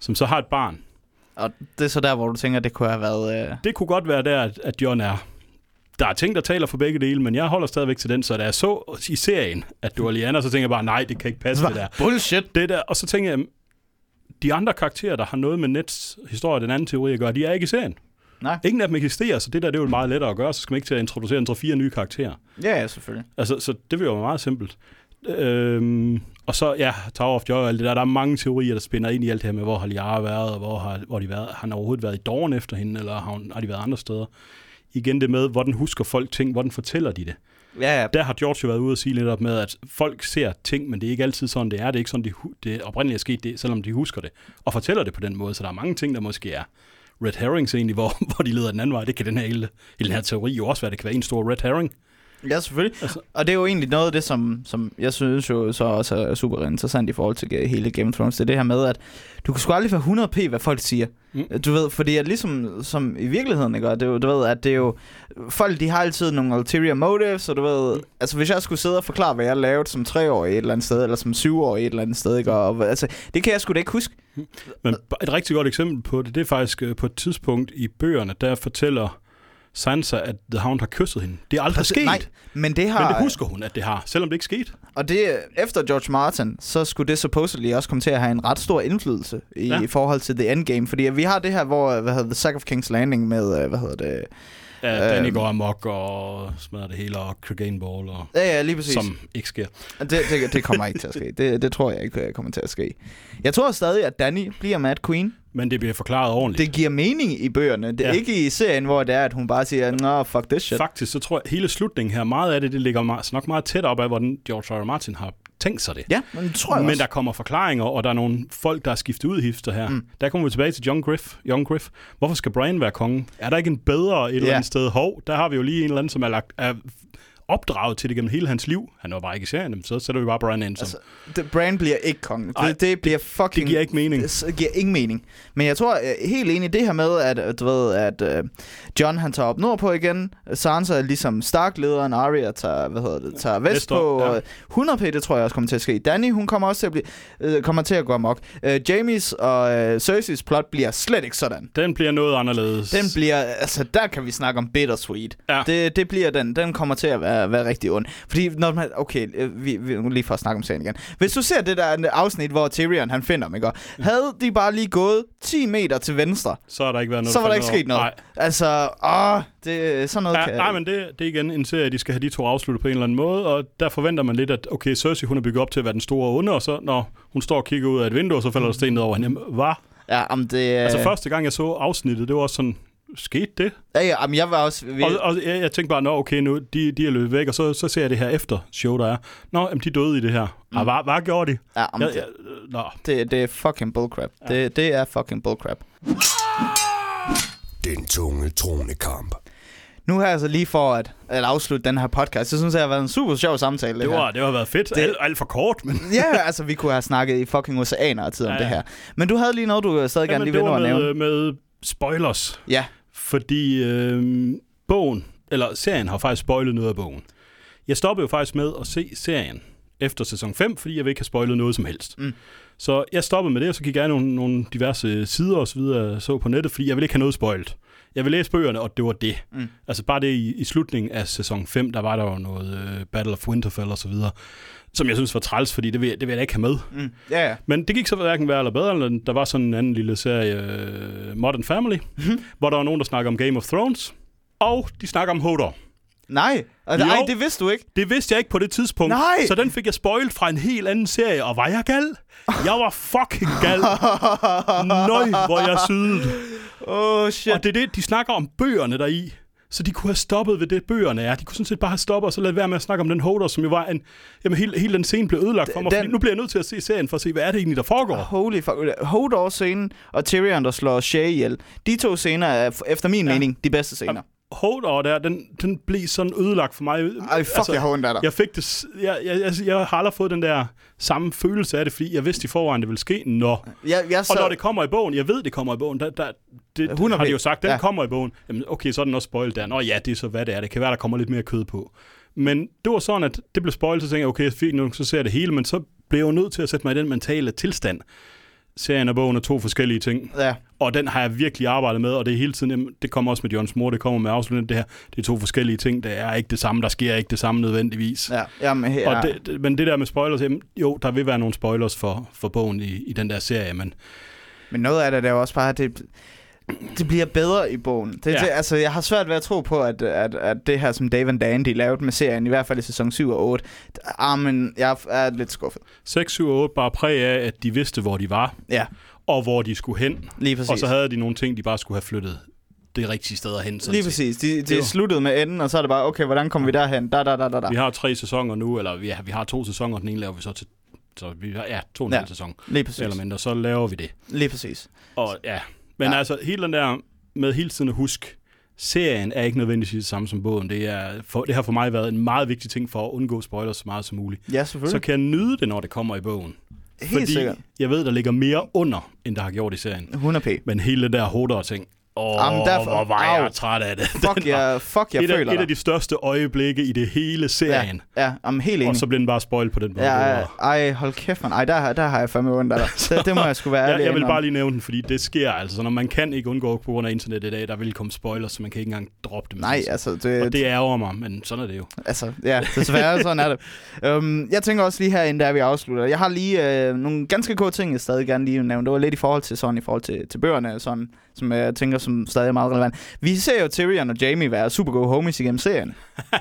som så har et barn. og det er så der, hvor du tænker, det kunne have været... Øh, Det kunne godt være der, at, at John er. Der er ting, der taler for begge dele, men jeg holder stadigvæk til den, så da jeg så i serien, at du var Liana, så tænker jeg bare, nej, det kan ikke passe det der. bullshit! Det der, og så tænker jeg, de andre karakterer, der har noget med Nets historie, den anden teori at gøre, de er ikke i serien. Nej. Ingen af dem eksisterer, så det der det er jo meget lettere at gøre, så skal man ikke til at introducere en 3-4 nye karakterer. Ja, ja, selvfølgelig. Altså, så det vil jo være meget simpelt. Øhm, og så, ja, Tower of Joy og alt det der, der er mange teorier, der spænder ind i alt det her med, hvor har Liara været, og hvor har, hvor de været, har han overhovedet været i Dorn efter hende, eller har, hun, har de været andre steder? Igen det med, hvordan husker folk ting, hvordan fortæller de det? Ja, ja. Der har George jo været ude og sige lidt op med, at folk ser ting, men det er ikke altid sådan, det er. Det er ikke sådan, det, det oprindeligt er sket, det, selvom de husker det. Og fortæller det på den måde. Så der er mange ting, der måske er red herrings egentlig, hvor, hvor de leder den anden vej. Det kan den her, hele, hele den her teori jo også være. Det kan være en stor red herring. Ja, selvfølgelig. Altså- Og det er jo egentlig noget af det, som, som jeg synes jo så også er super interessant i forhold til hele Game of Thrones. Det er det her med, at du kan sgu aldrig være 100p, hvad folk siger. Mm. Du ved, fordi at ligesom som i virkeligheden, ikke? Det er jo, du ved, at det er jo... Folk, de har altid nogle ulterior motives, og du ved... Mm. Altså, hvis jeg skulle sidde og forklare, hvad jeg lavede som treårig et eller andet sted, eller som syvårig et eller andet sted, ikke? Og, altså, det kan jeg sgu da ikke huske. Men et rigtig godt eksempel på det, det er faktisk øh, på et tidspunkt i bøgerne, der fortæller Sansa, at The Hound har kysset hende. Det er aldrig Præcis- sket. Nej, men det har... Men det husker hun, at det har, selvom det ikke skete. Og det, efter George Martin, så skulle det supposedly også komme til at have en ret stor indflydelse i, Ja. i forhold til The Endgame. Fordi vi har det her, hvor, hvad hedder The Sack of King's Landing med, øh, hvad hedder det? Ja, Danny Øhm. går amok og smadrer det hele, og Clegane Ball, og, Ja, ja, lige præcis. som ikke sker. Det, det, det kommer ikke til at ske. Det, det tror jeg ikke øh, kommer til at ske. Jeg tror stadig, at Danny bliver Mad Queen. Men det bliver forklaret ordentligt. Det giver mening i bøgerne. Det er Ja. ikke i serien, hvor det er, at hun bare siger, nå, fuck this shit. Faktisk, så tror jeg, hele slutningen her, meget af det, det ligger meget, nok meget tæt op af, hvordan George R. R. Martin har tænkt sig det. Ja, men det tror jeg Men også. der kommer forklaringer, og der er nogle folk, der er skiftet ud hifter her. Mm. Der kommer vi tilbage til John Griff. Young Griff. Hvorfor skal Brian være konge? Er der ikke en bedre et eller Ja. andet sted? Hov, der har vi jo lige en eller anden, som er, lagt, er opdraget til det gennem hele hans liv. Han var bare ikke i serien, så sætter vi bare Brian ind som... Altså, det, Bran bliver ikke konge. Ej, Det, det bliver fucking... det giver ikke mening. Det s- giver ingen mening. Men jeg tror helt enig i det her med, at du ved, at øh, John han tager op nordpå igen. Sansa er ligesom Stark-lederen. Arya tager, hvad hedder det, tager vestpå. Ja. Ja. 100 p, det tror jeg også kommer til at ske. Danny, hun kommer også til at, blive, øh, kommer til at gå amok. Øh, Jamies og øh, Cerseis plot bliver slet ikke sådan. Den bliver noget anderledes. Den bliver, altså der kan vi snakke om bittersweet. Ja. Det, det bliver den. Den kommer til at være, være rigtig ond. Fordi når man, okay, øh, vi, vi, lige for at snakke om serien igen. Hvis du ser det der afsnit, hvor Tyrion han finder dem, ikke? Havde de bare lige gået 10 meter til venstre, så har der ikke været noget. så var der ikke sket noget. Nej. Altså, åh, det, sådan noget Ja, kan... nej, men det, det er igen en serie, de skal have de to afsluttet på en eller anden måde, og der forventer man lidt, at okay, Cersei hun er bygget op til at være den store onde, og så når hun står og kigger ud af et vindue, og så falder der sten ned over hende. Hvad? Ja, om det... Øh... Altså første gang, jeg så afsnittet, det var også sådan, skete det? Ja, ja, jamen, jeg var også... Vi... Og, og jeg, jeg tænkte bare, nå okay, nu, de, de er løbet væk, og så, så ser jeg det her efter show, der er. Nå, jamen, de døde i det her. Mm. Ah, hvad, hvad gjorde de? Ja, jamen, Jeg, jeg, nå. det, det er fucking bullcrap. Ja. Det, det er fucking bullcrap. Den tunge tronekamp. Nu her altså lige for at, at afslutte den her podcast, så synes jeg, det har været en super sjov samtale. Det, var, det har været fedt. Det- Det... Alt, alt for kort, men... Ja, altså vi kunne have snakket i fucking oceaner af tid om Ja, det ja. her. Men du havde lige noget, du stadig gerne Jamen, lige det vil nå at nævne. med, med spoilers. Ja, Fordi øh, bogen, eller serien har faktisk spoilet noget af bogen. Jeg stoppede jo faktisk med at se serien efter sæson 5, fordi jeg vil ikke have spoilet noget som helst. Mm. Så jeg stoppede med det, og så gik jeg nogle, nogle diverse sider og så videre så på nettet, fordi jeg ville ikke have noget spoilt. Jeg ville læse bøgerne, og det var det. Mm. Altså bare det i, i slutningen af sæson 5, der var der jo noget øh, Battle of Winterfell og så videre, som jeg synes var træls, fordi det vil, det vil jeg da ikke have med. mm. ja. Men det gik så hverken værre eller bedre, eller der var sådan en anden lille serie, øh, Modern Family, Mhm. hvor der var nogen, der snakker om Game of Thrones, og de snakker om Hodor. Nej, og, Jo. nej, det vidste du ikke. Det vidste jeg ikke på det tidspunkt, Nej! så den fik jeg spoilet fra en helt anden serie, og var jeg gal? Jeg var fucking gal. Nøj, hvor jeg sydede. Oh shit. Og det er det, de snakker om bøgerne deri. Så de kunne have stoppet ved det, bøgerne er. De kunne sådan set bare have stoppet, og så lade være med at snakke om den Hodor, som jo var en... Jamen, hele, hele den scene blev ødelagt for mig, Den- fordi nu bliver jeg nødt til at se serien for at se, hvad er det egentlig, der foregår. Holy fuck. Hodor scenen og Tyrion, der slår Shay ihjel. De to scener er efter min. Ja. mening de bedste scener. Hodor der, den, den blev sådan ødelagt for mig. Ej, fuck, altså, jeg har ondt af dig. jeg fik det, jeg, jeg, jeg, jeg har aldrig fået den der samme følelse af det, fordi jeg vidste i forvejen, det ville ske. Nå. Jeg, jeg Og så, når det kommer i bogen, jeg ved, det kommer i bogen, der, der, det 100 har de jo sagt, den ja. kommer i bogen. Jamen, okay, så er den også spoilet der. Nå ja, det er så, hvad det er. Det kan være, der kommer lidt mere kød på. Men det var sådan, at det blev spoilet, så tænkte jeg, okay, fint nu, så ser jeg det hele, men så blev jeg jo nødt til at sætte mig i den mentale tilstand. Serien og bogen er to forskellige ting. Ja, Og den har jeg virkelig arbejdet med, og det er hele tiden, jamen, det kommer også med Johns mor, det kommer med afslutningen, det her, det er to forskellige ting, det er ikke det samme, der sker ikke det samme nødvendigvis. ja. Jamen, her, Og det, det, men det der med spoilers, jamen, jo, der vil være nogle spoilers for, for bogen i, i den der serie, men Men noget af det, er jo også bare, det, det bliver bedre i bogen. Det, ja. Ja. det, altså, jeg har svært ved at tro på, at, at, at det her, som Dave and Dandy lavede med serien, i hvert fald i sæson 7 og 8, ah, men jeg er lidt skuffet. 6, 7 og 8 bare præg af, at de vidste, hvor de var, Ja, og hvor de skulle hen. lige præcis. Og så havde de nogle ting, de bare skulle have flyttet det rigtige sted hen. sådan Lige præcis. De, Det de var- sluttede med enden, og så er det bare, okay, hvordan kommer vi derhen? Da, da, da, da, da. Vi har tre sæsoner nu, eller vi har, vi har to sæsoner, den ene laver vi så til... Så vi har, ja, to og en Ja. sæson, Lige præcis. eller mindre, så laver vi det. Lige præcis. Og ja, men Ja. altså hele den der med hele tiden at huske, serien er ikke nødvendigvis det samme som bogen. Det, er for, det har for mig været en meget vigtig ting for at undgå spoilers så meget som muligt. Ja, Så selvfølgelig. kan jeg nyde det, når det kommer i bogen. Helt fordi sikkert. jeg ved, der ligger mere under, end der har gjort i serien. 100 p. Men hele det der hodder ting, åh, Jamen, derfor- hvor var au. jeg træt af det. Fuck, var jeg, fuck, jeg et, af, føler et af dig. de største øjeblikke i det hele serien. Ja, ja, I'm helt enig. Og så blev den bare spoilet på den måde. Ja, Det var- ej, hold kæft, man. Ej, der, der har jeg fandme ondt af dig. Det, det må jeg sgu være ærlig jeg vil indrømme. bare lige nævne den, fordi det sker altså. Når man kan ikke undgå på grund af internet i dag, der vil komme spoilers, så man kan ikke engang droppe dem. Nej, altså, det, Og det ærger mig, men sådan er det jo. altså, ja, desværre, sådan er det. Um, jeg tænker også lige herinde, der vi afslutter. Jeg har lige øh, nogle ganske gode ting, jeg stadig gerne lige vil nævne. Det var lidt i forhold til sådan, i forhold til, til bøgerne, sådan, som jeg tænker, som stadig er meget relevant. Vi ser jo Tyrion og Jamie være super gode homies igennem serien.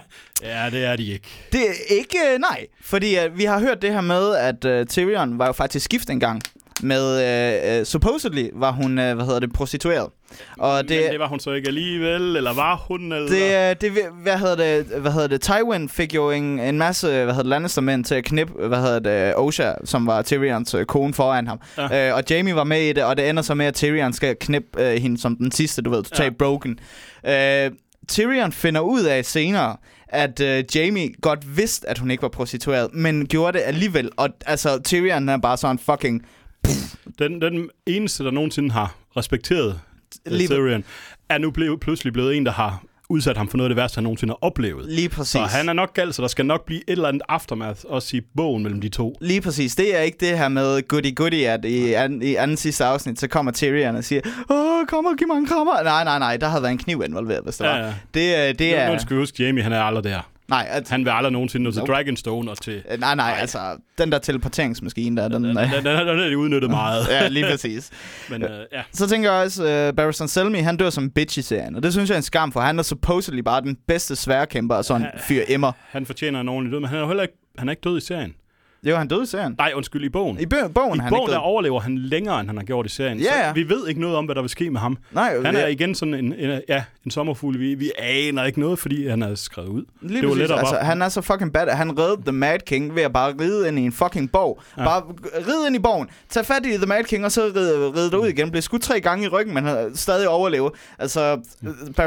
Ja, det er de ikke. Det er ikke, øh, nej. Fordi uh, vi har hørt det her med, at uh, Tyrion var jo faktisk gift engang. Med, uh, uh, supposedly var hun, uh, hvad hedder det, prostitueret. Og det, men det var hun så ikke alligevel, eller var hun? Eller? Det, øh, det, hvad hedder det, hvad hedder det, Tywin fik jo en, en masse, hvad hedder det, Lannister-mænd til at knippe, hvad hedder det, Osha, som var Tyrions øh, kone foran ham. Ja. Øh, og Jamie var med i det, og det ender så med, at Tyrion skal knippe øh, hende som den sidste, du ved, totalt ja. broken. Øh, Tyrion finder ud af senere, at øh, Jamie godt vidste, at hun ikke var prostitueret, men gjorde det alligevel. Og altså, Tyrion er bare sådan fucking... Den, den eneste, der nogensinde har respekteret Lige-. Tyrion, er nu blevet, pludselig blevet en, der har udsat ham for noget af det værste, han nogensinde har oplevet. Lige præcis. Så han er nok galt, så der skal nok blive et eller andet aftermath, også i bogen mellem de to. Lige præcis. Det er ikke det her med goody goody, at i, an, i anden sidste afsnit, så kommer Tyrion og siger, Åh, kom og giv mig en krammer. Nej, nej, nej, der havde været en kniv involveret, hvis det Ja, var. ja. Det, øh, det Nu, er... nu skal vi huske, Jamie, han er aldrig der. Nej, at, Han vil aldrig nogensinde nå til Nope. Dragonstone og til... øh, nej, nej, altså, den der teleporteringsmaskine der, den... Den, øh, den, den, den er de udnyttet meget. ja, lige præcis. Men øh, ja, Så tænker jeg også, uh, Barristan Selmy, han dør som bitch i serien, og det synes jeg er en skam, for han er supposedly bare den bedste sværkæmper og sådan fyr emmer. han fortjener en ordentlig død, men han er heller ikke, han er ikke død i serien. Jo, han døde i serien. Nej, undskyld, i bogen. I bø- bogen, I han bogen der overlever han længere, end han har gjort i serien. Ja, ja. Så vi ved ikke noget om, hvad der vil ske med ham. Nej, Han er ja, igen sådan en, en, ja, en sommerfugl. Vi, vi aner ikke noget, fordi han er skrevet ud. Lige det var præcis. lettere altså, bare- han er så fucking bad. Han reddede The Mad King ved at bare ride ind i en fucking borg. Ja. Bare ride ind i borgen, tag fat i The Mad King, og så ride, ride derud igen. Blev skudt tre gange i ryggen, men han stadig overleve. Altså,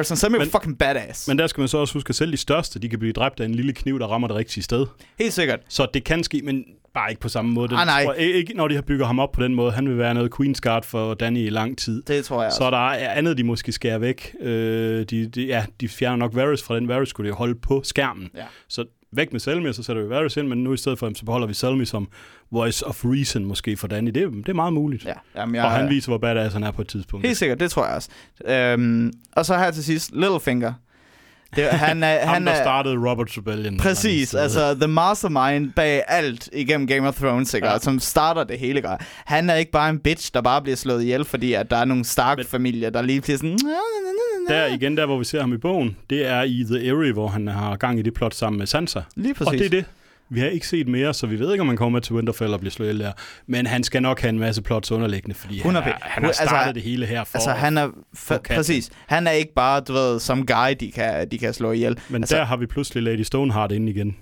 Selmy var Men- fucking badass. Men der skal man så også huske, at selv de største, de kan blive dræbt af en lille kniv, der rammer det rigtige sted. Helt sikkert. Så det kan ske, men bare ikke på samme måde. Ah, nej. Tror ikke når de har bygget ham op på den måde. Han vil være noget Queen's Guard for Danny i lang tid. Det tror jeg Så også. der er andet, de måske skærer væk. Øh, de, de, ja, de fjerner nok Varys fra den. Varys skulle de holde på skærmen. Ja. Så væk med Selmy, og så sætter vi Varys ind, men nu i stedet for ham, så beholder vi Selmy som voice of reason måske for Danny. Det, det er meget muligt. Ja, jamen, Ja, jeg, og han viser, hvor badass han er på et tidspunkt. Helt sikkert, det tror jeg også. Øhm, og så her til sidst, Littlefinger. Det, han er, Ham, han der er, startede Robert's Rebellion. Præcis, altså the mastermind bag alt igennem Game of Thrones, ikke? Ja. Som starter det hele. Grej. Han er ikke bare en bitch, der bare bliver slået ihjel, fordi at der er nogle Stark-familier, der lige bliver sådan... Der igen, der hvor vi ser ham i bogen, det er i The Eyrie, hvor han har gang i det plot sammen med Sansa. Lige præcis. Og det er det. Vi har ikke set mere, så vi ved ikke, om han kommer til Winterfell og bliver slået ihjel der. Men han skal nok have en masse plots underliggende, fordi han, 100p. er, han har Altså, startet det hele her for... Altså, han er... F- præcis. Han er ikke bare, du ved, som guy, de kan, de kan slå ihjel. men altså- der har vi pludselig Lady Stoneheart inde igen.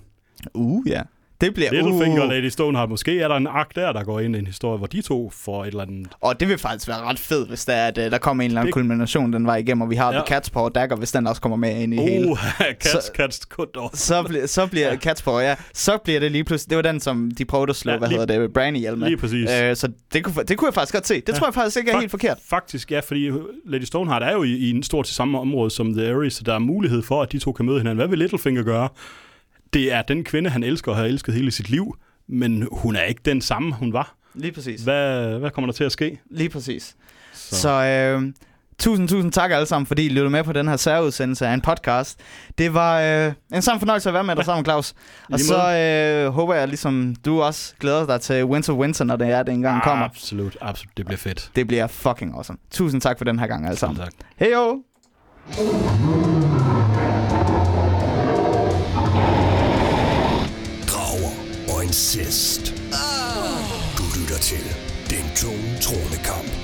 Uh, ja. Det bliver... Littlefinger og Uh, Lady Stoneheart. Måske er der en ark der, der går ind i en historie, hvor de to får et eller andet... og det vil faktisk være ret fedt, hvis der, er, at, øh, der kommer en eller anden Det- kulmination den vej igennem, og vi har Ja. The Cat's Paw Dagger, hvis den også kommer med ind i hele. Uh, cats, Så- cats, kund Så, bliver, så bliver ja. Cat's Paw, ja. Så bliver det lige pludselig... Det var den, som de prøvede at slå, Ja, hvad lige- hedder det, Branny ihjel med. Lige præcis. Øh, så det kunne, det kunne jeg faktisk godt se. Det Ja. tror jeg faktisk ikke er Fuck. helt forkert. Faktisk, ja, fordi Lady Stoneheart er jo i, i en stort til samme område som The Ares, så der er mulighed for, at de to kan møde hinanden. Hvad vil Littlefinger gøre? Det er den kvinde, han elsker og har elsket hele sit liv, men hun er ikke den samme, hun var. Lige præcis. Hvad, hvad kommer der til at ske? Lige præcis. Så. Så, øh, tusind, tusind tak alle sammen, fordi I lyttede med på den her særudsendelse af en podcast. Det var øh, en sam fornøjelse at være med dig sammen, Claus. Og Lige så øh, håber jeg, ligesom du også glæder dig til Winter Winter, når det er, det engang kommer. Absolut, absolut. Det bliver fedt. Det bliver fucking awesome. Tusind tak for den her gang alle sammen. Hej jo! Og incest. Du lytter til Den Tunge Tronekamp.